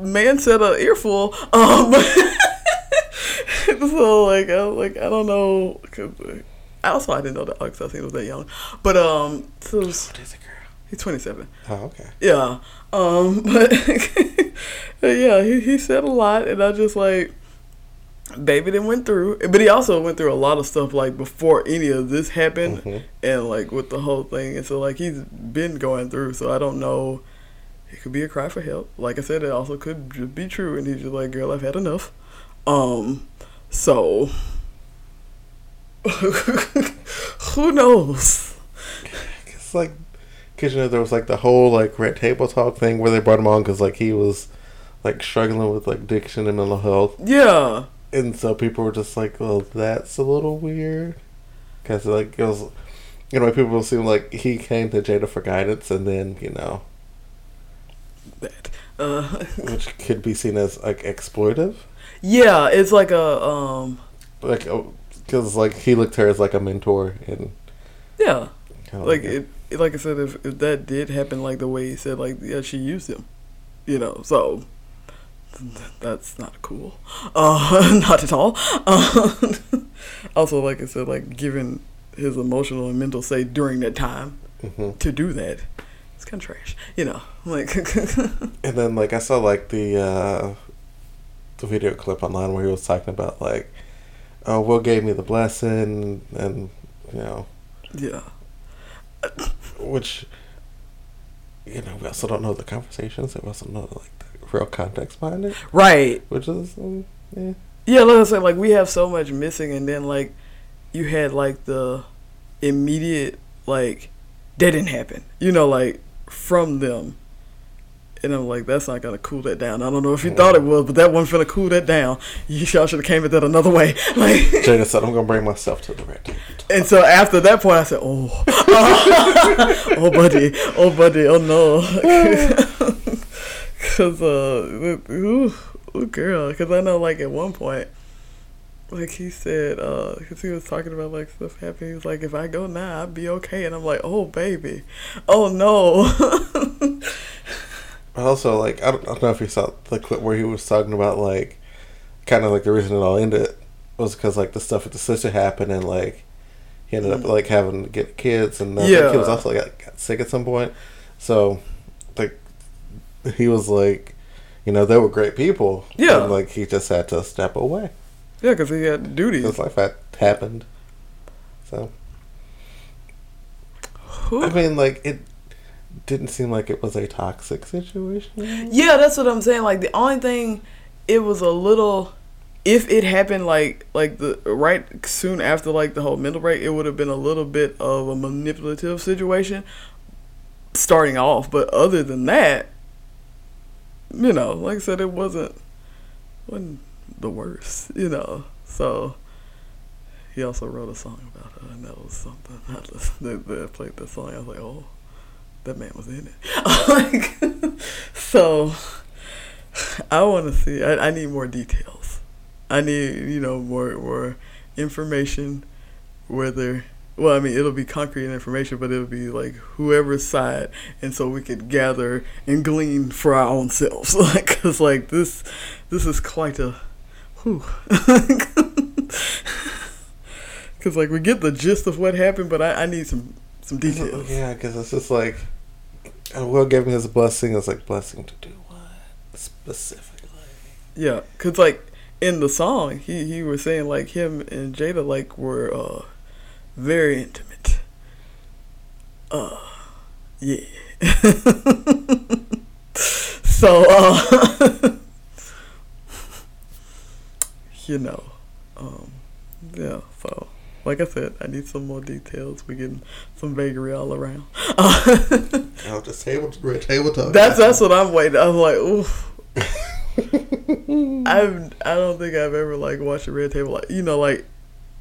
Man said a earful. Um, so like I like I don't know. 'cause, uh, also, I didn't know that Alex was that young, but um, so What is it, girl? he's twenty seven. Oh, okay. Yeah. Um, but yeah, he he said a lot, and I just like. Baby then went through, but he also went through a lot of stuff like before any of this happened, Mhm. and like with the whole thing, and so like he's been going through. So I don't know. It could be a cry for help. Like I said, it also could just be true, and he's just like, "Girl, I've had enough." Um, so who knows? It's like, because, you know, there was like the whole like Red Table Talk thing where they brought him on because like he was like struggling with like addiction and mental health. Yeah, And so people were just like, well, that's a little weird. Because, like, it was, you know, people seem like he came to Jada for guidance and then, you know, that. Uh, which could be seen as, like, exploitive. yeah, it's like a um, Like, because, like, he looked at her as, like, a mentor and yeah, kind of like it, it- Like I said, if, if that did happen, like the way he said, like yeah, she used him, you know, so that's not cool. Uh, not at all. Uh, also, like I said, like given his emotional and mental state during that time hmm to do that, it's kind of trash, you know. Like, And then, like, I saw, like, the, uh, the video clip online where he was talking about, like, oh, Will gave me the blessing and, you know, yeah, which you know we also don't know the conversations we also know like real context behind it right. which is um, yeah. Yeah, like I said, like we have so much missing, and then like you had like the immediate like that didn't happen, you know, like from them, And I'm like, that's not gonna cool that down. I don't know if you thought it was, but that wasn't finna cool that down. You y'all should have came at that another way. Like, Jada said, "I'm gonna bring myself to the red table." and so after that point, I said, oh, oh buddy, oh buddy, oh no, because uh, ooh, ooh, girl, because I know like at one point. Like he said, uh, because he was talking about like stuff happening. He was like, "If I go now, I'd be okay." And I'm like, "Oh baby, oh no." But also, like, I don't, I don't know if you saw the clip where he was talking about like, kind of like the reason it all ended was because like the stuff with the sister happened and like he ended up like having to get kids and I think he was Yeah. also got, got sick at some point. So, like, he was like, you know, they were great people. Yeah. And, like he just had to step away yeah, because he had duties. because life had happened. So I mean, like it didn't seem like it was a toxic situation. Yeah, that's what I'm saying. Like the only thing, it was a little. If it happened like like the right soon after like the whole mental break, it would have been a little bit of a manipulative situation starting off. But other than that, you know, like I said, it wasn't wasn't the worst. You know, so he also wrote a song about her, and that was something. I listened, they played the song. I was like, oh, that man was in it. like, so I want to see. I, I need more details. I need you know more more information. Whether well, I mean it'll be concrete information, but it'll be like whoever's side, and so we could gather and glean for our own selves. Like, cause like this, this is quite a. Whew. Cause like we get the gist of what happened, but I, I need some some details. Yeah, because it's just like, uh, Will gave me his blessing. It's like blessing to do what specifically? Yeah, cause like in the song, he he was saying like him and Jada like were uh very intimate. Uh, yeah. so uh, you know, um, yeah. So like I said, I need some more details. We getting some vagary all around. Oh, just table, red table talk. That's that's what I'm waiting. I'm like, oof. I've I don't think I've ever like watched a red table like you know like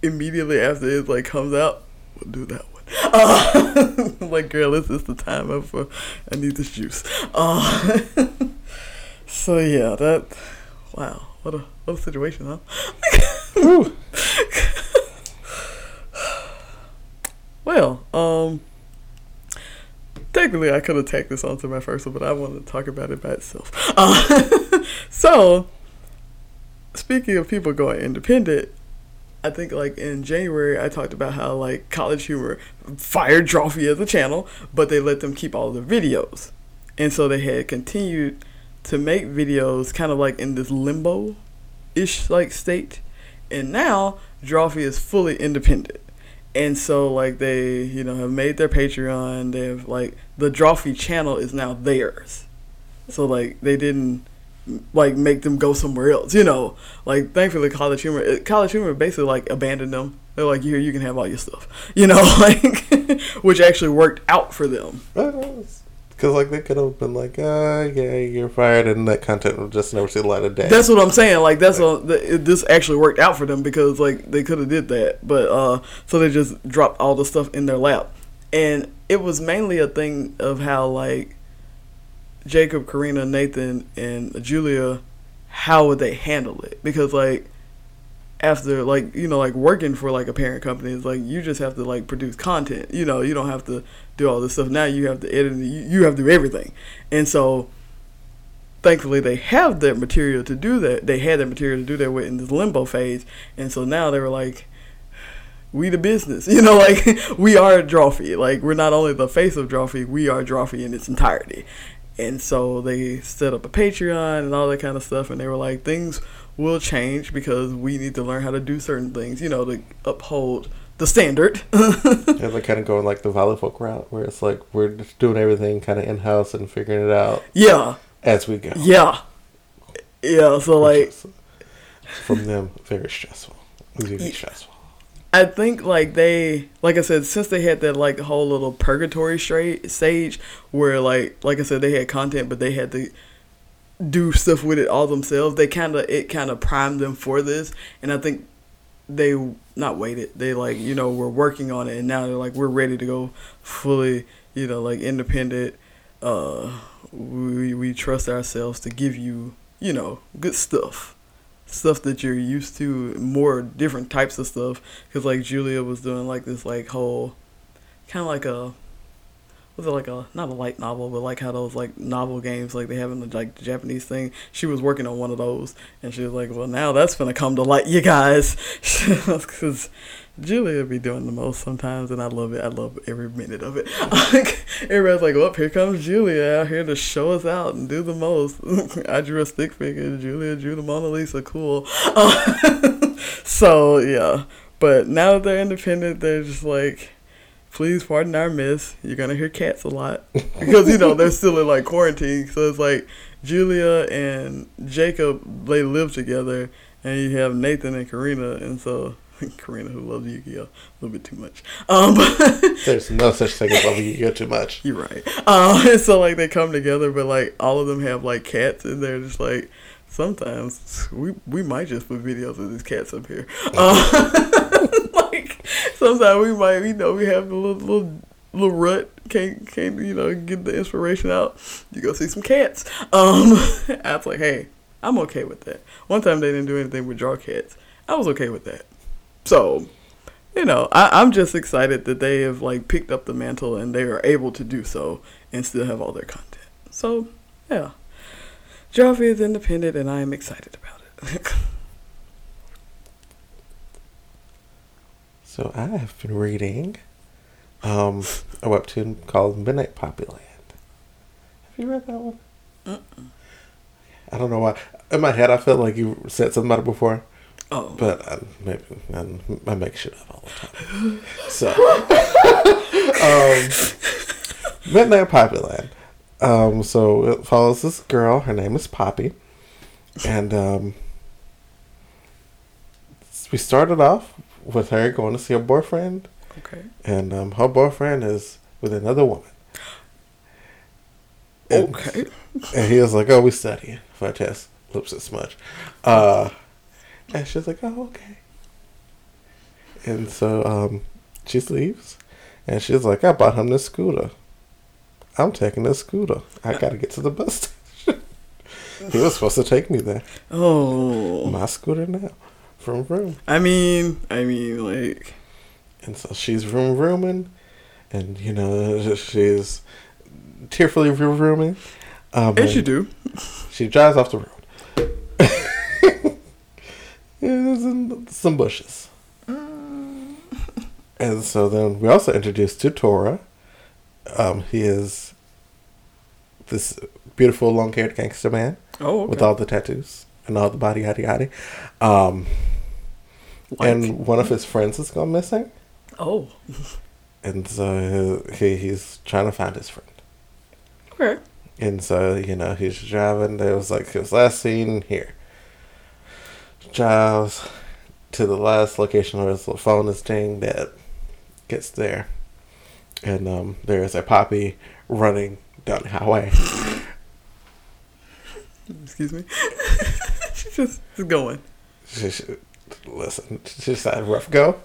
immediately after it like comes out we'll do that one. Uh, like girl, this is the time of uh, I need this juice. Uh, so yeah, that wow, what a what a situation, huh? well, um. Technically, I could have tacked this onto my first one, but I wanted to talk about it by itself. Uh, so, speaking of people going independent, I think like in January I talked about how like College Humor fired Drawfee as a channel, but they let them keep all the videos, and so they had continued to make videos kind of like in this limbo ish like state, and now Drawfee is fully independent. And so, like, they, you know, have made their Patreon. They've, like, the Drawfee channel is now theirs. So, like, they didn't, like, make them go somewhere else, you know. Like, thankfully, College Humor, College Humor basically, like, abandoned them. They're like, here, you can have all your stuff, you know, like, which actually worked out for them. Because like they could have been like, uh, yeah, you're fired, and that content will just never see the light of day. That's what I'm saying. Like that's what th- this actually worked out for them because like they could have did that, but uh, so they just dropped all the stuff in their lap, and it was mainly a thing of how like Jacob, Karina, Nathan, and Julia, how would they handle it? Because like after like you know like working for like a parent company is like you just have to like produce content. You know you don't have to do all this stuff. Now you have to edit. You, have to do everything, and so thankfully they have their material to do that. They had their material to do that with in this limbo phase, and so now they were like, "We the business," you know, like we are Drawfee. Like we're not only the face of Drawfee, we are Drawfee in its entirety. And so they set up a Patreon and all that kind of stuff, and they were like, things will change because we need to learn how to do certain things, you know, to uphold the standard. Yeah, they're kind of going like the Valley Folk route, where it's like we're just doing everything kind of in house and figuring it out yeah, as we go. yeah, yeah. So Which like, is, from them very stressful. Really stressful. I think like they, like I said, since they had that like whole little purgatory straight stage where like, like I said, they had content, but they had to do stuff with it all themselves. They kind of it kind of primed them for this, and I think they not waited. They like you know were working on it, and now they're like we're ready to go fully, you know, like independent. Uh, we we trust ourselves to give you you know good stuff, stuff that you're used to, more different types of stuff. Cause like Julia was doing like this like whole, kind of like a was it like a not a light novel, but like how those like novel games like they have in the like the Japanese thing. She was working on one of those, and she was like, "Well, now that's gonna come to light, you guys," because Julia be doing the most sometimes, and I love it. I love every minute of it. Everybody's like, "Well, here comes Julia out here to show us out and do the most." I drew a stick figure. Julia drew the Mona Lisa. Cool. so yeah, but now that they're independent, they're just like please pardon our miss. You're gonna hear cats a lot because you know they're still in like quarantine. So it's like Julia and Jacob they live together, and you have Nathan and Karina, and so Karina who loves Yu-Gi-Oh a little bit too much. Um, There's no such thing as loving Yu-Gi-Oh too much. You're right. Um, so like they come together, but like all of them have like cats, and they're just like sometimes we we might just put videos of these cats up here. Um, like sometimes we might, you know, we have a little little little rut can't can't you know get the inspiration out. You go see some cats. Um, I was like, hey, I'm okay with that. One time they didn't do anything with draw cats. I was okay with that. So, you know, I, I'm just excited that they have like picked up the mantle and they are able to do so and still have all their content. So, yeah. Drawfee is independent and I am excited about it. So I have been reading um, a webtoon called Midnight Poppyland. Have you read that one? Mm-mm. I don't know why. In my head, I felt like you said something about it before, Oh, but I, maybe I make shit up all the time. So, um, Midnight Poppyland. Um, so it follows this girl. Her name is Poppy, and um, we started off with her going to see her boyfriend, okay. and um, her boyfriend is with another woman. And, Okay. and he was like, "Oh, we studying for a test, lips and smudge," uh, and she's like, "Oh, okay." And so um, she leaves, and she's like, "I bought him this scooter. I'm taking this scooter. I gotta get to the bus station." he was supposed to take me there. Oh. My scooter now, vroom vroom. I mean, I mean, like, And so she's vroom vrooming, and you know she's tearfully vroom vrooming. Um, as you do. She drives off the road. in some bushes. And so then we also introduced to Tora. Um, he is this beautiful long haired gangster man Oh, okay. with all the tattoos and all the body yada yada. Um, Like- and one of his friends has gone missing. oh, And so he, he's trying to find his friend. okay. And so, you know, he's driving. There was like his last scene here. Drives to the last location where his phone is dinged that gets there. And um, there's a poppy running down the highway. Excuse me. She's just just going. She, she, listen, she just had a rough go.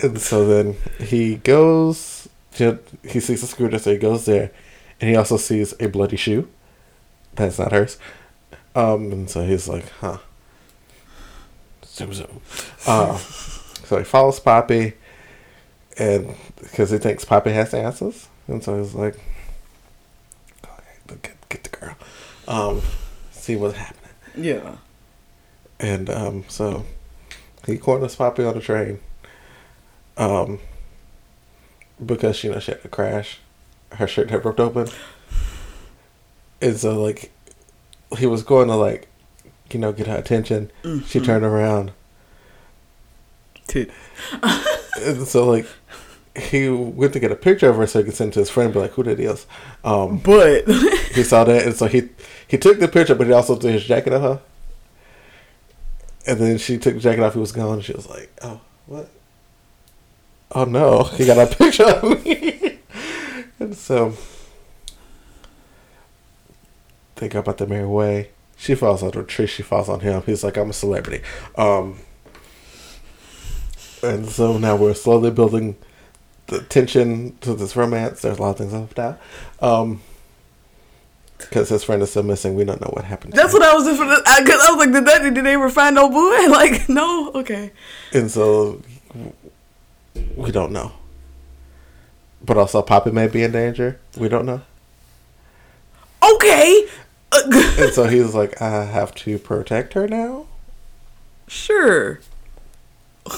And so then he goes, he sees a scooter, so he goes there. And he also sees a bloody shoe. That's not hers. Um, and so he's like, huh. Zoom, zoom. Uh, so he follows Poppy, and because he thinks Poppy has answers. And so he's like, okay, get, get the girl. Um, see what's happening. Yeah. And um, so he corners Poppy on the train. Um, because you know she had to crash, her shirt had ripped open, and so like he was going to like you know get her attention. She turned around, and so like he went to get a picture of her so he could send it to his friend, be like, "Who that is?" Um, But he saw that, and so he he took the picture, but he also threw his jacket at her. And then she took the jacket off. He was gone. And she was like, "Oh, what? Oh no, he got a picture of me." and so they go about their merry way. She falls out of a tree. She falls on him. He's like, "I'm a celebrity." Um, and so now we're slowly building the tension to this romance. There's a lot of things left out. Um, because his friend is still missing. We don't know what happened. to That's what I was just because I, I was like, did that? Did they ever find no boy? Like, no. Okay. And so we don't know. But also, Poppy may be in danger. We don't know. Okay. And so he's like, I have to protect her now. sure.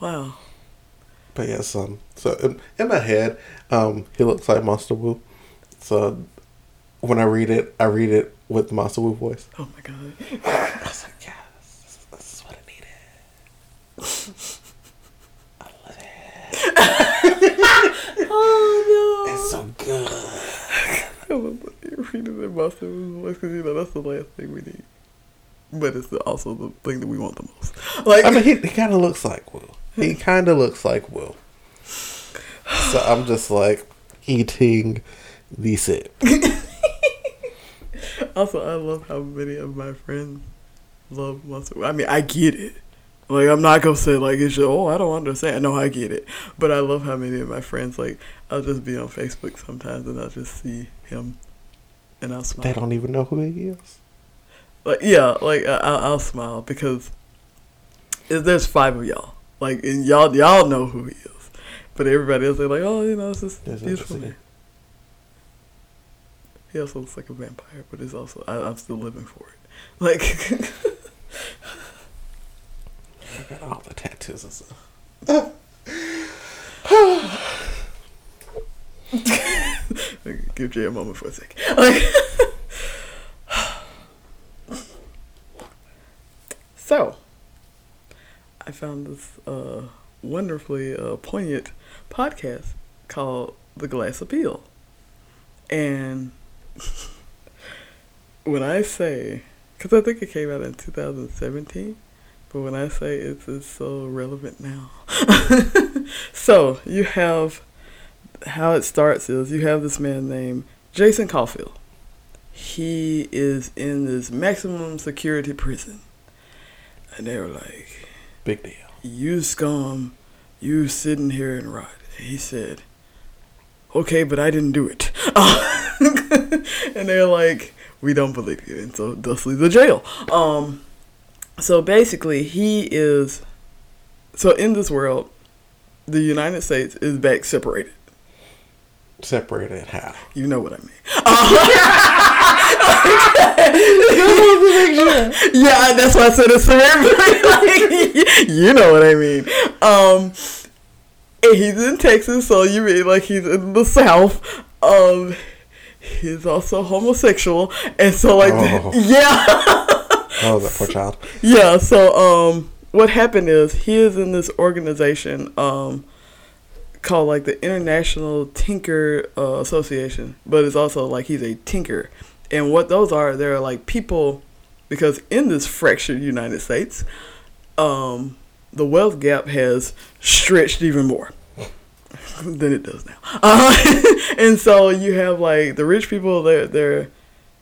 wow. But yes, um, so in, in my head, um, he looks like Monster Wu. So when I read it, I read it with the Monster Wu voice. Oh my god. I was like, yes, this is, this is what I needed. I love it. Oh no. It's so good. I was like, reading it Buster because you know that's the last thing we need. But it's also the thing that we want the most. Like, I mean, he, he kind of looks like Wu. He kind of looks like Wu. So I'm just like eating the sip. also, I love how many of my friends love Monster. I mean, I get it. Like, I'm not gonna say like it's just, oh, I don't understand. No, I get it. But I love how many of my friends like I'll just be on Facebook sometimes and I'll just see him, and I'll smile. They don't even know who he is. like yeah, like I- I'll, I'll smile because there's five of y'all, like and y'all y'all know who he is, but everybody else they're like, oh, you know, it's just Yes, beautiful man. He also looks like a vampire, but it's also I, I'm still living for it. Like I got all the tattoos and stuff. give Jay a moment for a sec. Like so, I found this uh, wonderfully uh, poignant podcast called The Glass Appeal. And when I say, because I think it came out in 2017, but when I say it's, it's so relevant now. so, you have how it starts is you have this man named Jason Caulfield. He is in this maximum security prison. And they were like, Big deal. you scum, you sitting here and rot. And he said, okay, but I didn't do it. and they're like, we don't believe you. And so thus leaves the jail. Um, so basically, he is, so in this world, the United States is back separated. Separated how? You know what I mean. yeah, that's why I said it's like, you know what I mean. Um, and he's in Texas, so you mean like he's in the South. Um, he's also homosexual, and so like, Oh. yeah. Oh, that poor child. Yeah, so um what happened is he is in this organization um called like the International Tinker uh, Association, but it's also like he's a tinker. And what those are, they're like people because in this fractured United States, um the wealth gap has stretched even more than it does now. Uh, and so you have like the rich people they're they're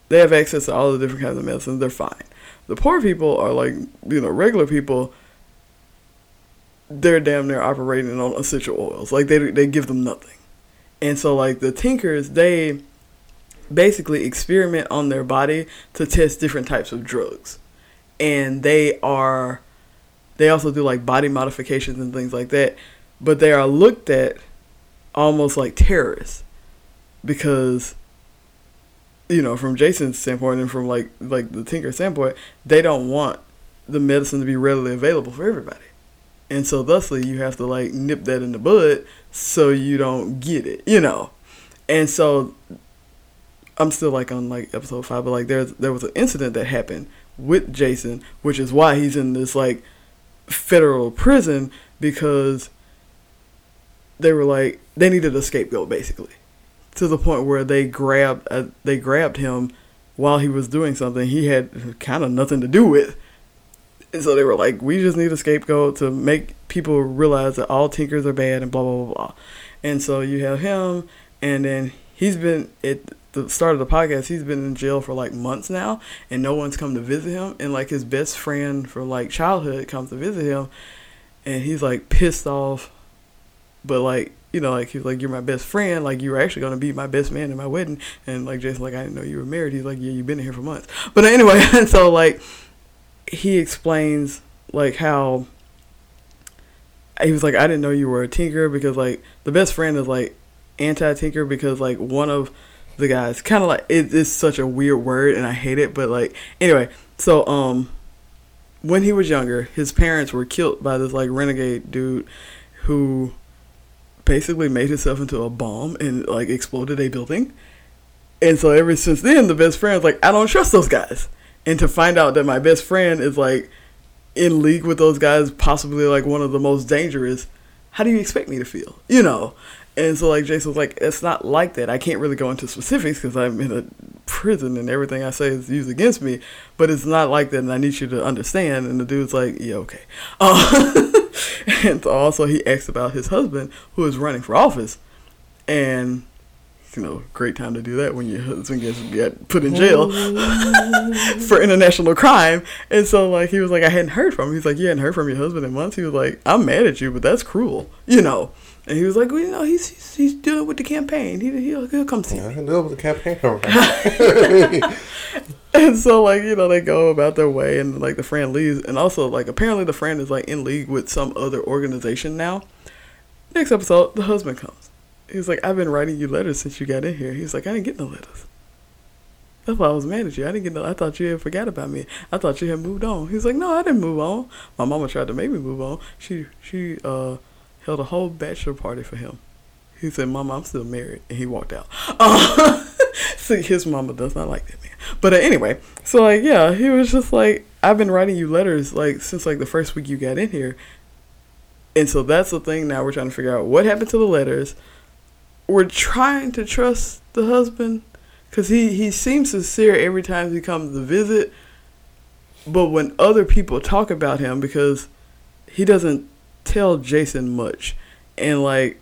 they have access to all the different kinds of medicines, they're fine the poor people are like you know regular people they're damn near operating on essential oils. Like they they give them nothing. And so like the tinkers they basically experiment on their body to test different types of drugs. And they are they also do like body modifications and things like that. But they are looked at almost like terrorists because you know, from Jason's standpoint and from like like the Tinker standpoint, they don't want the medicine to be readily available for everybody. And so thusly you have to like nip that in the bud so you don't get it, you know. And so I'm still like on like episode five, but like there's there was an incident that happened with Jason, which is why he's in this like federal prison because they were like they needed a scapegoat basically to the point where they grabbed uh, they grabbed him while he was doing something he had kind of nothing to do with And so they were like, we just need a scapegoat to make people realize that all tinkers are bad and blah, blah, blah, blah. And so you have him, and then he's been at the start of the podcast, he's been in jail for like months now, and no one's come to visit him. And like his best friend from like childhood comes to visit him, and he's like pissed off, but like you know, like he's like, "You're my best friend. Like you were actually gonna be my best man in my wedding." And like Jason, like I didn't know you were married. He's like, "Yeah, you've been here for months." But anyway, and so like he explains like how he was like, "I didn't know you were a tinker because like the best friend is like anti tinker because like one of the guys kind of like it is such a weird word and I hate it, but like anyway, so um." When he was younger, his parents were killed by this like renegade dude who basically made himself into a bomb and like exploded a building. And so ever since then, the best friend's like, I don't trust those guys. And to find out that my best friend is like in league with those guys, possibly like one of the most dangerous, how do you expect me to feel? You know? And so like Jason was like, it's not like that. I can't really go into specifics because I'm in a prison and everything I say is used against me. But it's not like that, and I need you to understand. And the dude's like, yeah, okay. Uh, and so also he asked about his husband who is running for office, and you know, great time to do that when your husband gets get put in jail for international crime. And so like he was like, I hadn't heard from him. He's like, you hadn't heard from your husband in months. He was like, I'm mad at you, but that's cruel, you know. And he was like, well, you know, he's he's, he's dealing with the campaign. He he'll, he'll come see I me. deal with the campaign. And so like you know they go about their way, and like the friend leaves, and also like apparently the friend is like in league with some other organization now. Next episode, the husband comes. He's like, I've been writing you letters since you got in here. He's like, I didn't get no letters. That's why I was mad at you. I didn't get no. I thought you had forgot about me. I thought you had moved on. He's like, No, I didn't move on. My mama tried to make me move on. She she uh held a whole bachelor party for him. He said, Mama, I'm still married. And he walked out. See, his mama does not like that man. But uh, anyway, so like, yeah, he was just like, I've been writing you letters like since like the first week you got in here. And so that's the thing now we're trying to figure out what happened to the letters. We're trying to trust the husband because he, he seems sincere every time he comes to visit. But when other people talk about him, because he doesn't tell Jason much. And like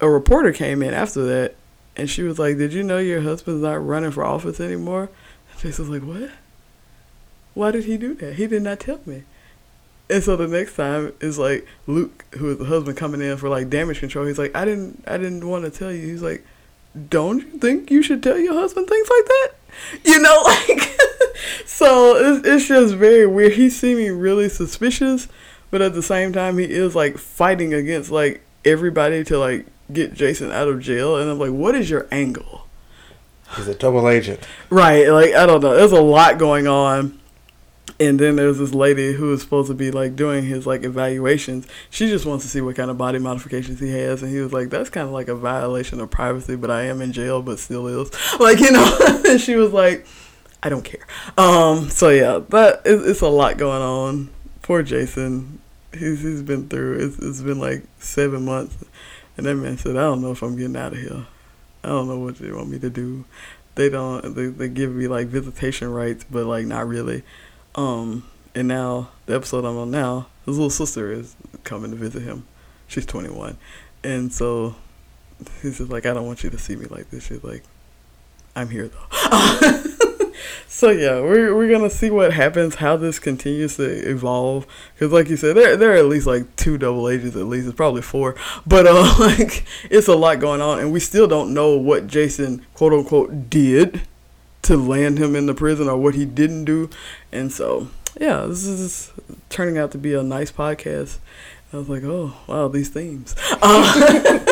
a reporter came in after that and she was like, Did you know your husband's not running for office anymore? And Jason's like, What? Why did he do that? He did not tell me. And so the next time is like Luke, who is the husband coming in for like damage control. He's like, I didn't, I didn't want to tell you. He's like, don't you think you should tell your husband things like that? You know, like, so it's, it's just very weird. He's seeming really suspicious, but at the same time, he is like fighting against like everybody to like get Jason out of jail. And I'm like, what is your angle? He's a double agent. Right. Like, I don't know. There's a lot going on. And then there's this lady who is supposed to be like doing his like evaluations. She just wants to see what kind of body modifications he has, and he was like, "That's kind of like a violation of privacy, but I am in jail, but still is." Like you know, and she was like, "I don't care." Um. So yeah, that it's, it's a lot going on. Poor Jason. He's he's been through. It's it's been like seven months, and that man said, "I don't know if I'm getting out of here. I don't know what they want me to do." They don't. They they give me like visitation rights, but like not really. Um, and now the episode I'm on now, his little sister is coming to visit him. She's 21, and so he's just like, I don't want you to see me like this. She's like, I'm here though. so yeah, we're we're gonna see what happens, how this continues to evolve. Because like you said, there there are at least like two double agents, at least it's probably four. But uh, like it's a lot going on, and we still don't know what Jason quote unquote did to land him in the prison or what he didn't do. And so, yeah, this is turning out to be a nice podcast. I was like, oh, wow, these themes. Uh,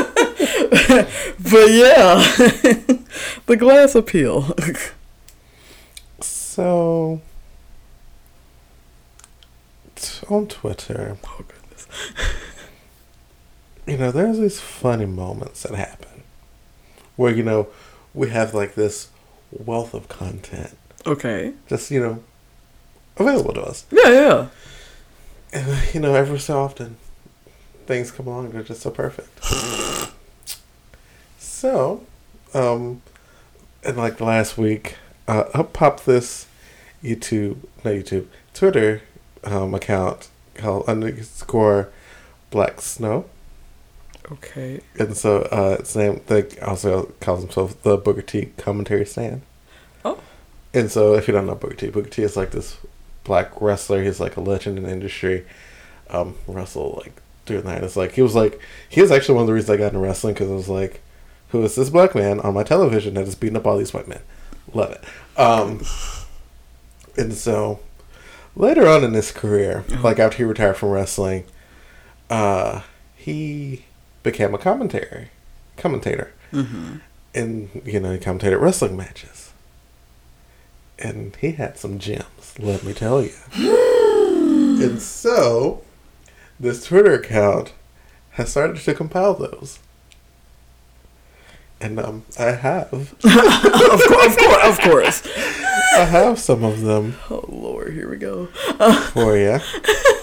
but yeah, the glass appeal. So, on Twitter, oh, goodness. you know, there's these funny moments that happen where, you know, we have like this wealth of content Okay. just, you know, available to us. Yeah, yeah. And, you know, every so often, things come along and they're just so perfect. so, um, and like last week, uh, up popped this YouTube, not YouTube, Twitter um, account called underscore Black Snow. Okay. And so uh, it's named, they also calls himself the Booker T commentary stand. Oh. And so if you don't know Booker T, Booker T is like this black wrestler. He's like a legend in the industry. Um, wrestle like doing that. It's like he was like he was actually one of the reasons I got into wrestling because it was like, who is this black man on my television that is beating up all these white men? Love it. Um, and so later on in his career, like after he retired from wrestling, uh, he became a commentary commentator, Mm-hmm. and you know he commentated wrestling matches, and he had some gems. Let me tell you. and so, this Twitter account has started to compile those. And um, I have, of course, of course, of course. I have some of them Oh Lord, here we go. for you.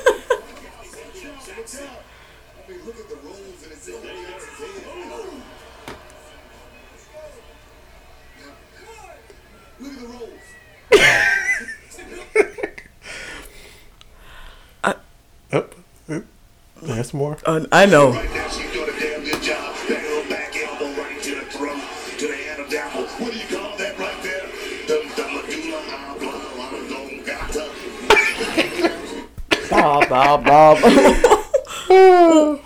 there's more. Uh, I know. Right now, she's doing a damn good job. That little back elbow right to the throat, to the hand. What do you call that right there? The, the medulla oblongata. Bob, Bob, Bob.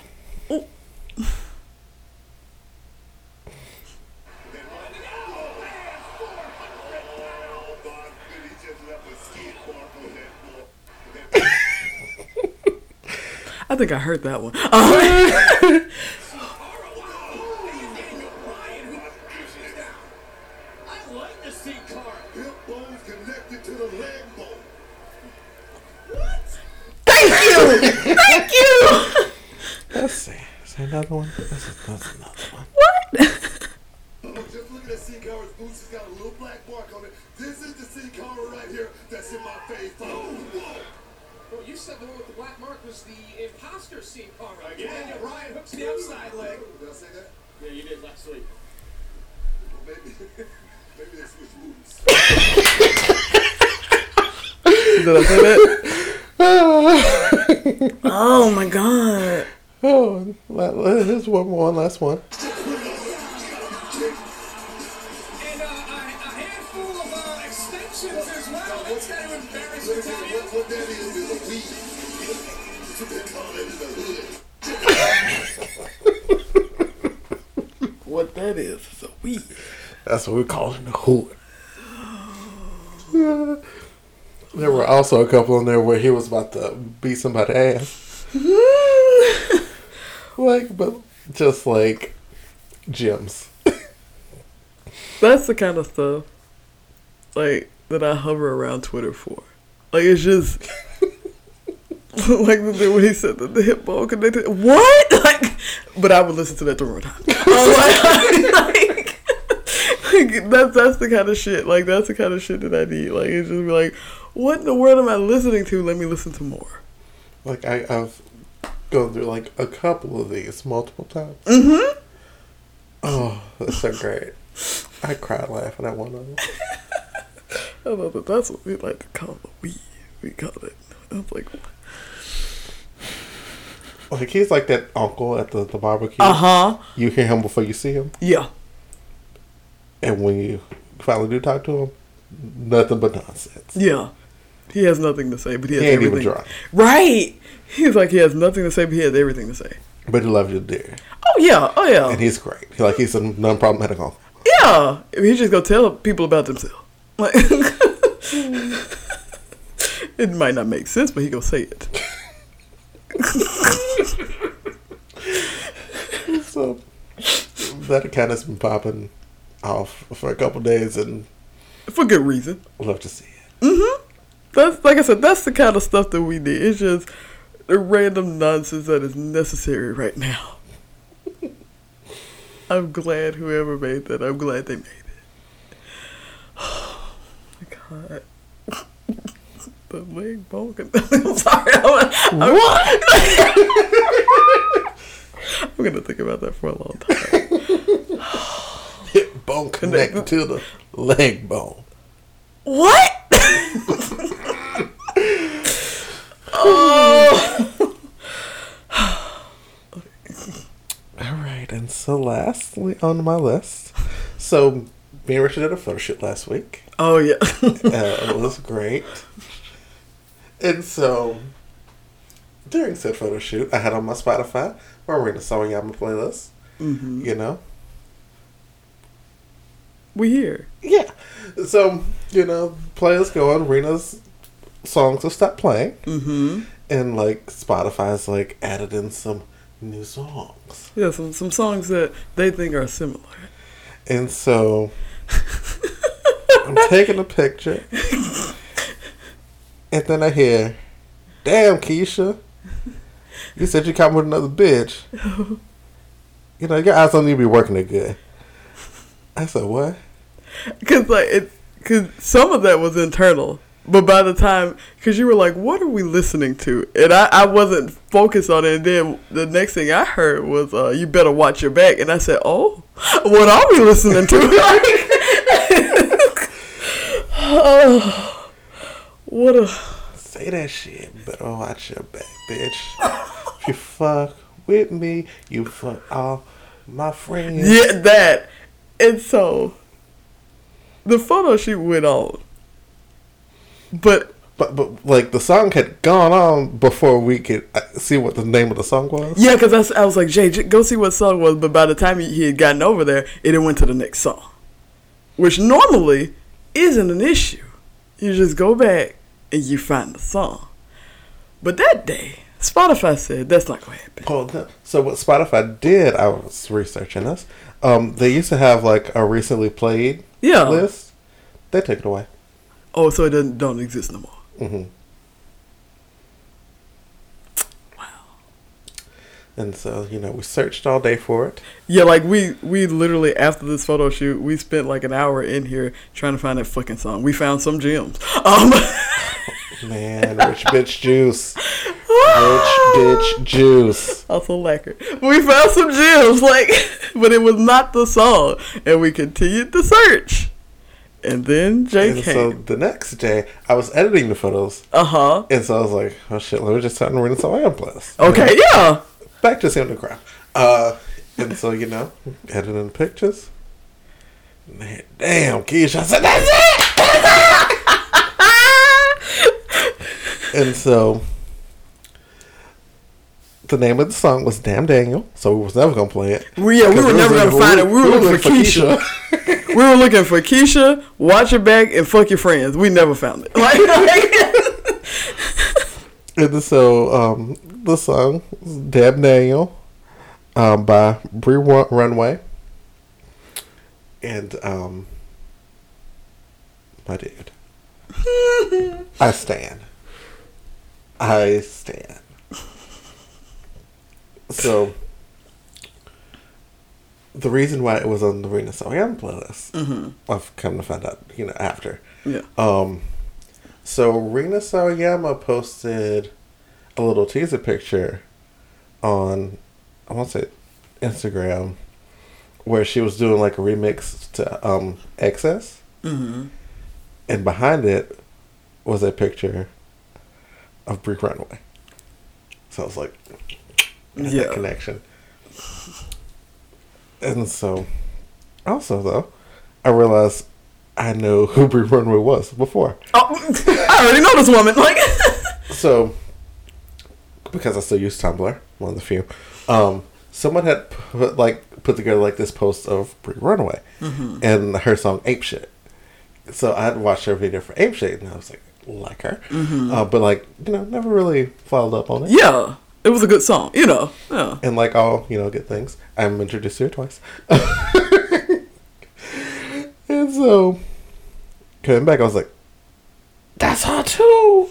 I think I heard that one. I like the Sin Cara. Hip bone's connected to the leg bone. thank you, thank you. Let's see. Is there another one? This is, that's another one. What? Oh, just look at that Sin Cara. His boots has got a little black mark on it. This is the Sin Cara right here that's in my face. Oh, whoa. Well, you said the one with the black mark was the imposter Sin Cara. Right? Again? Yeah, Ryan hooks the outside leg. Did I say that? Yeah, you did last week. Well, maybe, maybe they switched moves. Did I say that? oh my god. Oh, la- la- one more, one last one. What that is is a weed. That's what we call it in the hood. there were also a couple in there where he was about to beat somebody's ass. like, but just like gems. That's the kind of stuff like that I hover around Twitter for. Like it's just like the thing when he said that the hip bone connected. What? Like, but I would listen to that times. I was like, like, that's that's the kind of shit. Like that's the kind of shit that I need. Like it's just be like, what in the world am I listening to? Let me listen to more. Like I, I've gone through like a couple of these multiple times. Mm-hmm. Oh, that's so great. I cried laughing at one of them. I know that that's what we like to call the weed. We call it. I was like, Like he's like that uncle at the, the barbecue. uh huh. You hear him before you see him, Yeah. and when you finally do talk to him, nothing but nonsense. Yeah. He has nothing to say, but he has He ain't even everything. drunk. Right. He's like he has nothing to say, but he has everything to say. But he loves you dear, Oh yeah. Oh yeah. and he's great. He like he's a non-problematic uncle. yeah. He's just gonna tell people about themselves. Like it might not make sense, but he gonna say it. So that account has been popping off for a couple days, and For good reason. love to see it. Mm-hmm. That's like I said, that's the kind of stuff that we need. It's just the random nonsense that is necessary right now. I'm glad whoever made that. I'm glad they made it. Oh my god. the leg bone. I'm sorry. I'm, I'm, what? I'm gonna think about that for a long time. Hip bone connected to the leg bone. What? Oh. All right, and so lastly on my list, so me and Richard did a photo shoot last week. Oh yeah. Uh, it was great. And so, during said photo shoot, I had on my Spotify my Arena album playlist. hmm You know, We here. yeah. So you know, playlist going. Rina's songs will stop playing, hmm and like Spotify's like added in some new songs. Yeah, some some songs that they think are similar. And so I'm taking a picture. And then I hear, damn, Keisha. You said you come with another bitch. You know, your eyes don't need to be working that good. I said, what? Cause like it, cause some of that was internal, but by the time, cause you were like, "What are we listening to?" and I, I wasn't focused on it. And then the next thing I heard was, uh, "You better watch your back." And I said, "Oh, what are we listening to?" oh, what a Say that shit. Better watch your back, bitch. You fuck with me, you fuck all my friends. yeah that. And so, the photo shoot went on, but But, but like, the song had gone on before we could uh, see what the name of the song was. Yeah, because I was like, Jay, go see what song was. But by the time he, he had gotten over there, it went to the next song, which normally isn't an issue. You just go back and you find the song. But that day, Spotify said that's not going to happen. Oh, no. so what Spotify did, I was researching this. Um, they used to have like a recently played Yeah. list. They took it away. Oh, so it doesn't don't exist no more. Mm-hmm. Wow. And so you know, we searched all day for it. Yeah, like we we literally after this photo shoot, we spent like an hour in here trying to find that fucking song. We found some gems. Um. Man, rich bitch juice, rich bitch juice. Also lacquer. We found some gems, like, but it was not the song, and we continued to search. And then Jay And so the next day, I was editing the photos, Uh huh. and so I was like, "Oh shit, let me just turn Arena Song Plus." Okay, yeah. back to Sam the Crowd. Uh, and so you know, editing the pictures. Man, damn, Keisha, I said that's it. And so the name of the song was "Damn Daniel," so we was never gonna play it. We, yeah, we were never gonna find it. We were looking for Keisha. We were looking for Keisha, watch your back, and fuck your friends. We never found it. Like, like- and so um, the song "Damn Daniel" um, by Bree Runway, and um, my dude. I stand. I stand. So, the reason why it was on the Rina Sawayama playlist, I've come to find out, you know, after. yeah. Um, so Rina Sawayama posted a little teaser picture on, I want to say, Instagram, where she was doing like a remix to um XS, Mm-hmm. and behind it was a picture of Bree Runway. So I was like, Yeah. connection. And so, also though, I realized I know who Brie Runway was before. Oh, I already know this woman. Like, So, because I still use Tumblr, one of the few, um, someone had put like put together like this post of Bree Runway and her song "Ape Shit." So I had watched her video for "Ape Shit" and I was like, like her, uh, but like you know, never really followed up on it. yeah, it was a good song. You know. Yeah. And like all you know, good things, I'm introduced to her twice. and so coming back, I was like, "That's her too."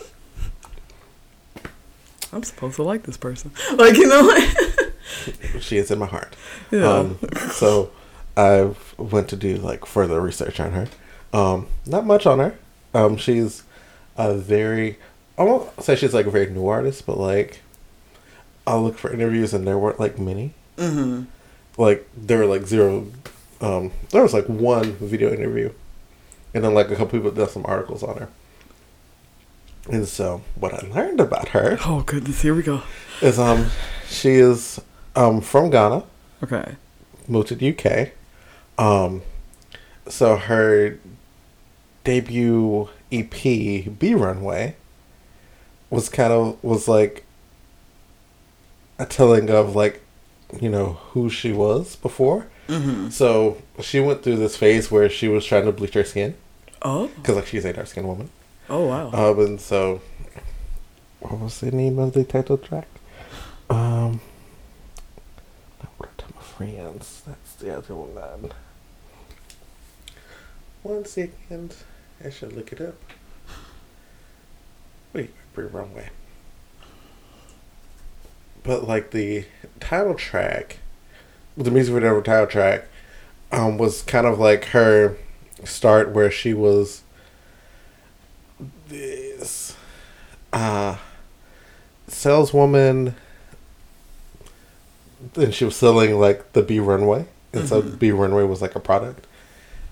I'm supposed to like this person. Like, you know. she is in my heart. Yeah. Um, so I went to do like further research on her. Um, not much on her. Um, she's a very I won't say she's like a very new artist, but like I'll look for interviews and there weren't like many. mm-hmm. Like there were like zero. Um, there was like one video interview, and then like a couple people did some articles on her. And so, what I learned about her Oh goodness, here we go. is um, she is um from Ghana, Okay. moved to the UK. Um, so her debut EP, B Runway, was kind of was like a telling of like, you know, who she was before. Mm-hmm. So she went through this phase where she was trying to bleach her skin Oh. because like she's a dark skinned woman. Oh wow. Um, and so, what was the name of the title track? Um, not what I tell my friends. That's the other one. One second, I should look it up. Wait, pretty wrong way. But like the title track, the music video title track, um, was kind of like her start where she was this uh saleswoman and she was selling like the B runway. And so B runway was like a product.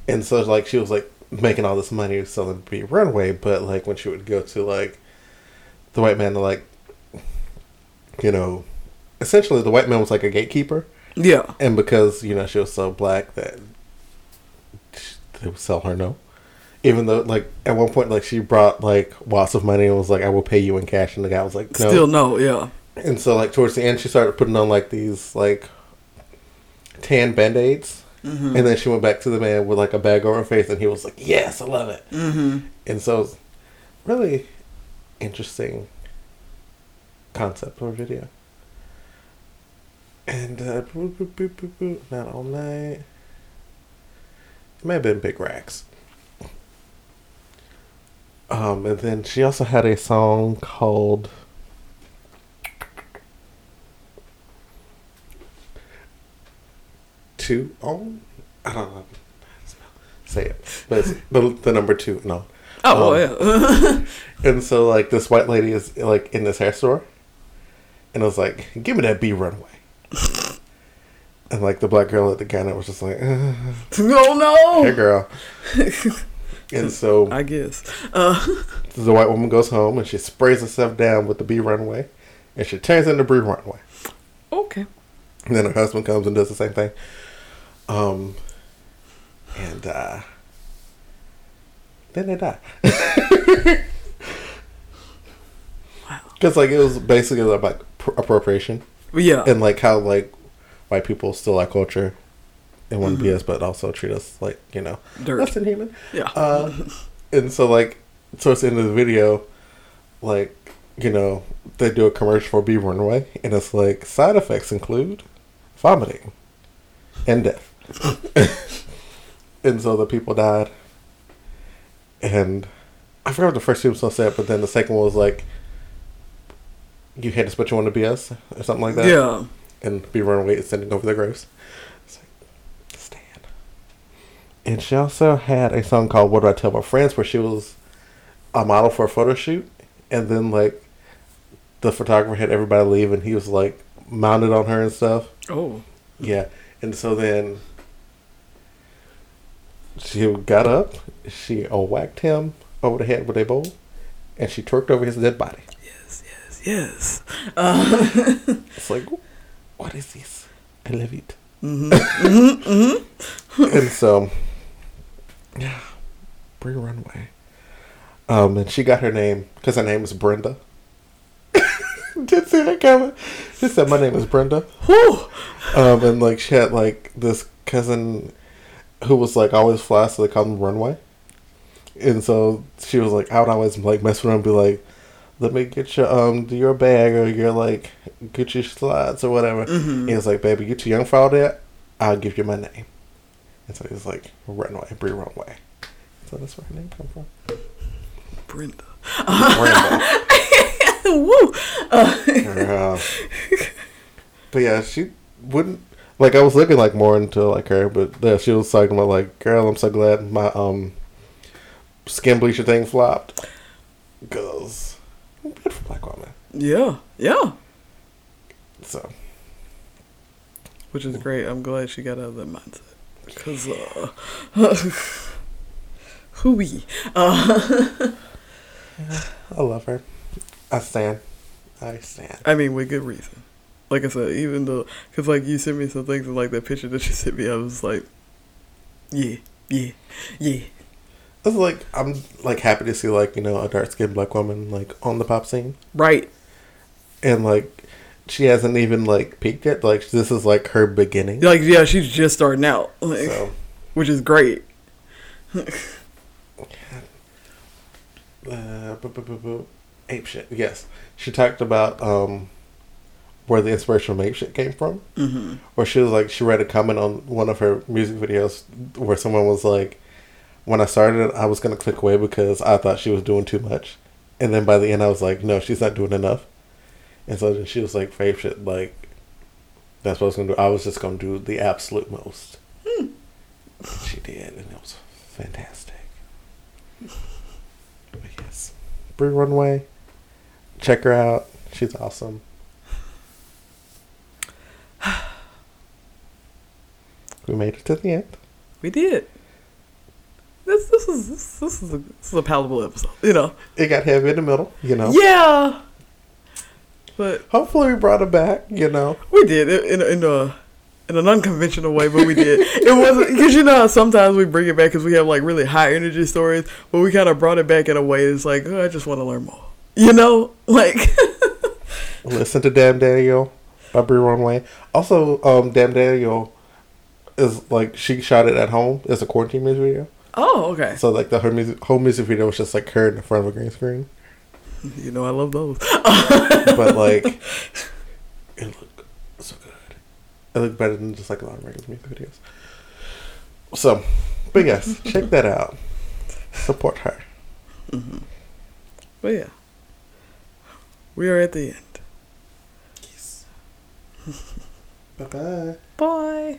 And so like she was like making all this money selling B runway, but like when she would go to like the white man to like you know essentially the white man was like a gatekeeper yeah. and because you know she was so black that they would sell her no even though like at one point like she brought like lots of money and was like i will pay you in cash and the guy was like no Still no. Yeah. and so like towards the end she started putting on like these like tan band-aids and then she went back to the man with like a bag over her face and he was like yes i love it Mm-hmm. and so really interesting concept for a video. And uh, boop, boop, boop, boop, boop, not all night. It may have been Big Racks. Um, and then she also had a song called Two On. I don't know. how to spell- Say it, but it's the, the number two. No, Oh Um, yeah. and so like this white lady is like in this hair store, and I was like, "Give me that B runway." and like the black girl at the counter was just like, "Uh, oh "Hey no. girl." and so I guess. Uh, the white woman goes home and she sprays herself down with the B runway, and she turns into B runway. okay. And then her husband comes and does the same thing. Um, and uh, then they die. Because like it was basically about appropriation Yeah. and like how like white people steal our culture and want to Mm-hmm. be us, but also treat us like you know Dirt. less than human. yeah. Uh, and so like towards the end of the video, like you know they do a commercial for B Runway, and it's like side effects include vomiting and death. and so the people died, and I forgot what the first two was so sad, but then the second one was like you had to split you on the BS or something like that. yeah. And B Runaway is sending over the graves. It's like, Stan. And she also had a song called What Do I Tell My Friends where she was a model for a photo shoot. And then, like, the photographer had everybody leave and he was, like, mounted on her and stuff. Oh. Yeah. And so then she got up, she uh, whacked him over the head with a bowl, and she twerked over his dead body. Yes. Yes. Yes. Uh, It's like, what is this? I love it. mm-hmm. and so, yeah, Bree Runway. Um, and she got her name because her name is Brenda. Did see that coming? She said, "My name is Brenda." Whew. Um, and like she had like this cousin who was like always fly, so they called him Runway. And so she was like, I would always like mess with her and be like, "Let me get your um your bag or your like Gucci slides or whatever." Mhm. He was like, "Baby, you too young for all that. I'll give you my name." And so he was like, "Runway, Bree Runway." So that's where her name comes from. Brenda. Brenda. Woo. Uh, but yeah, she wouldn't like. I was looking like more into like her, but yeah, she was talking about like, girl, I'm so glad my um skin bleacher thing flopped. Cause beautiful black woman. yeah. Yeah. So Which is great. I'm glad she got out of that mindset. Because, uh, who we? Uh, I love her. I stand. I stand. I mean, with good reason. Like I said, even though, because like you sent me some things and like that picture that you sent me, I was like, yeah, yeah, yeah. I was like I'm like happy to see like you know a dark skinned black woman like on the pop scene, Right. and like she hasn't even like peaked yet. Like this is like her beginning. Like, yeah, she's just starting out, like, So which is great. uh, ape shit. Yes, she talked about um where the inspiration from ape shit came from. hmm Where she was like she read a comment on one of her music videos where someone was like, when I started, I was gonna click away because I thought she was doing too much, and then by the end, I was like, no, she's not doing enough. And so then she was like, "Fave shit, like that's what I was gonna do. I was just gonna do the absolute most." And she did, and it was fantastic. But yes, Bree Runway, check her out. She's awesome. We made it to the end. We did. This this is this, this is a this is a palatable episode, you know. It got heavy in the middle, you know. Yeah. But Hopefully, we brought it back, you know. we did in in a in an unconventional way, but we did. it wasn't because you know sometimes we bring it back because we have like really high energy stories, but we kind of brought it back in a way that's like, oh, I just want to learn more. You know, like Listen to Damn Daniel by Bree Runway. Also, um, Damn Daniel is like she shot it at home. It's a quarantine music video. oh, okay. So like the her music whole music video was just like her in the front of a green screen. You know, I love those. But like it looked so good. It looked better than just like a lot of regular music videos. So, but yes, check that out. Support her. Mm-hmm. But yeah, we are at the end. Peace. Bye bye. Bye.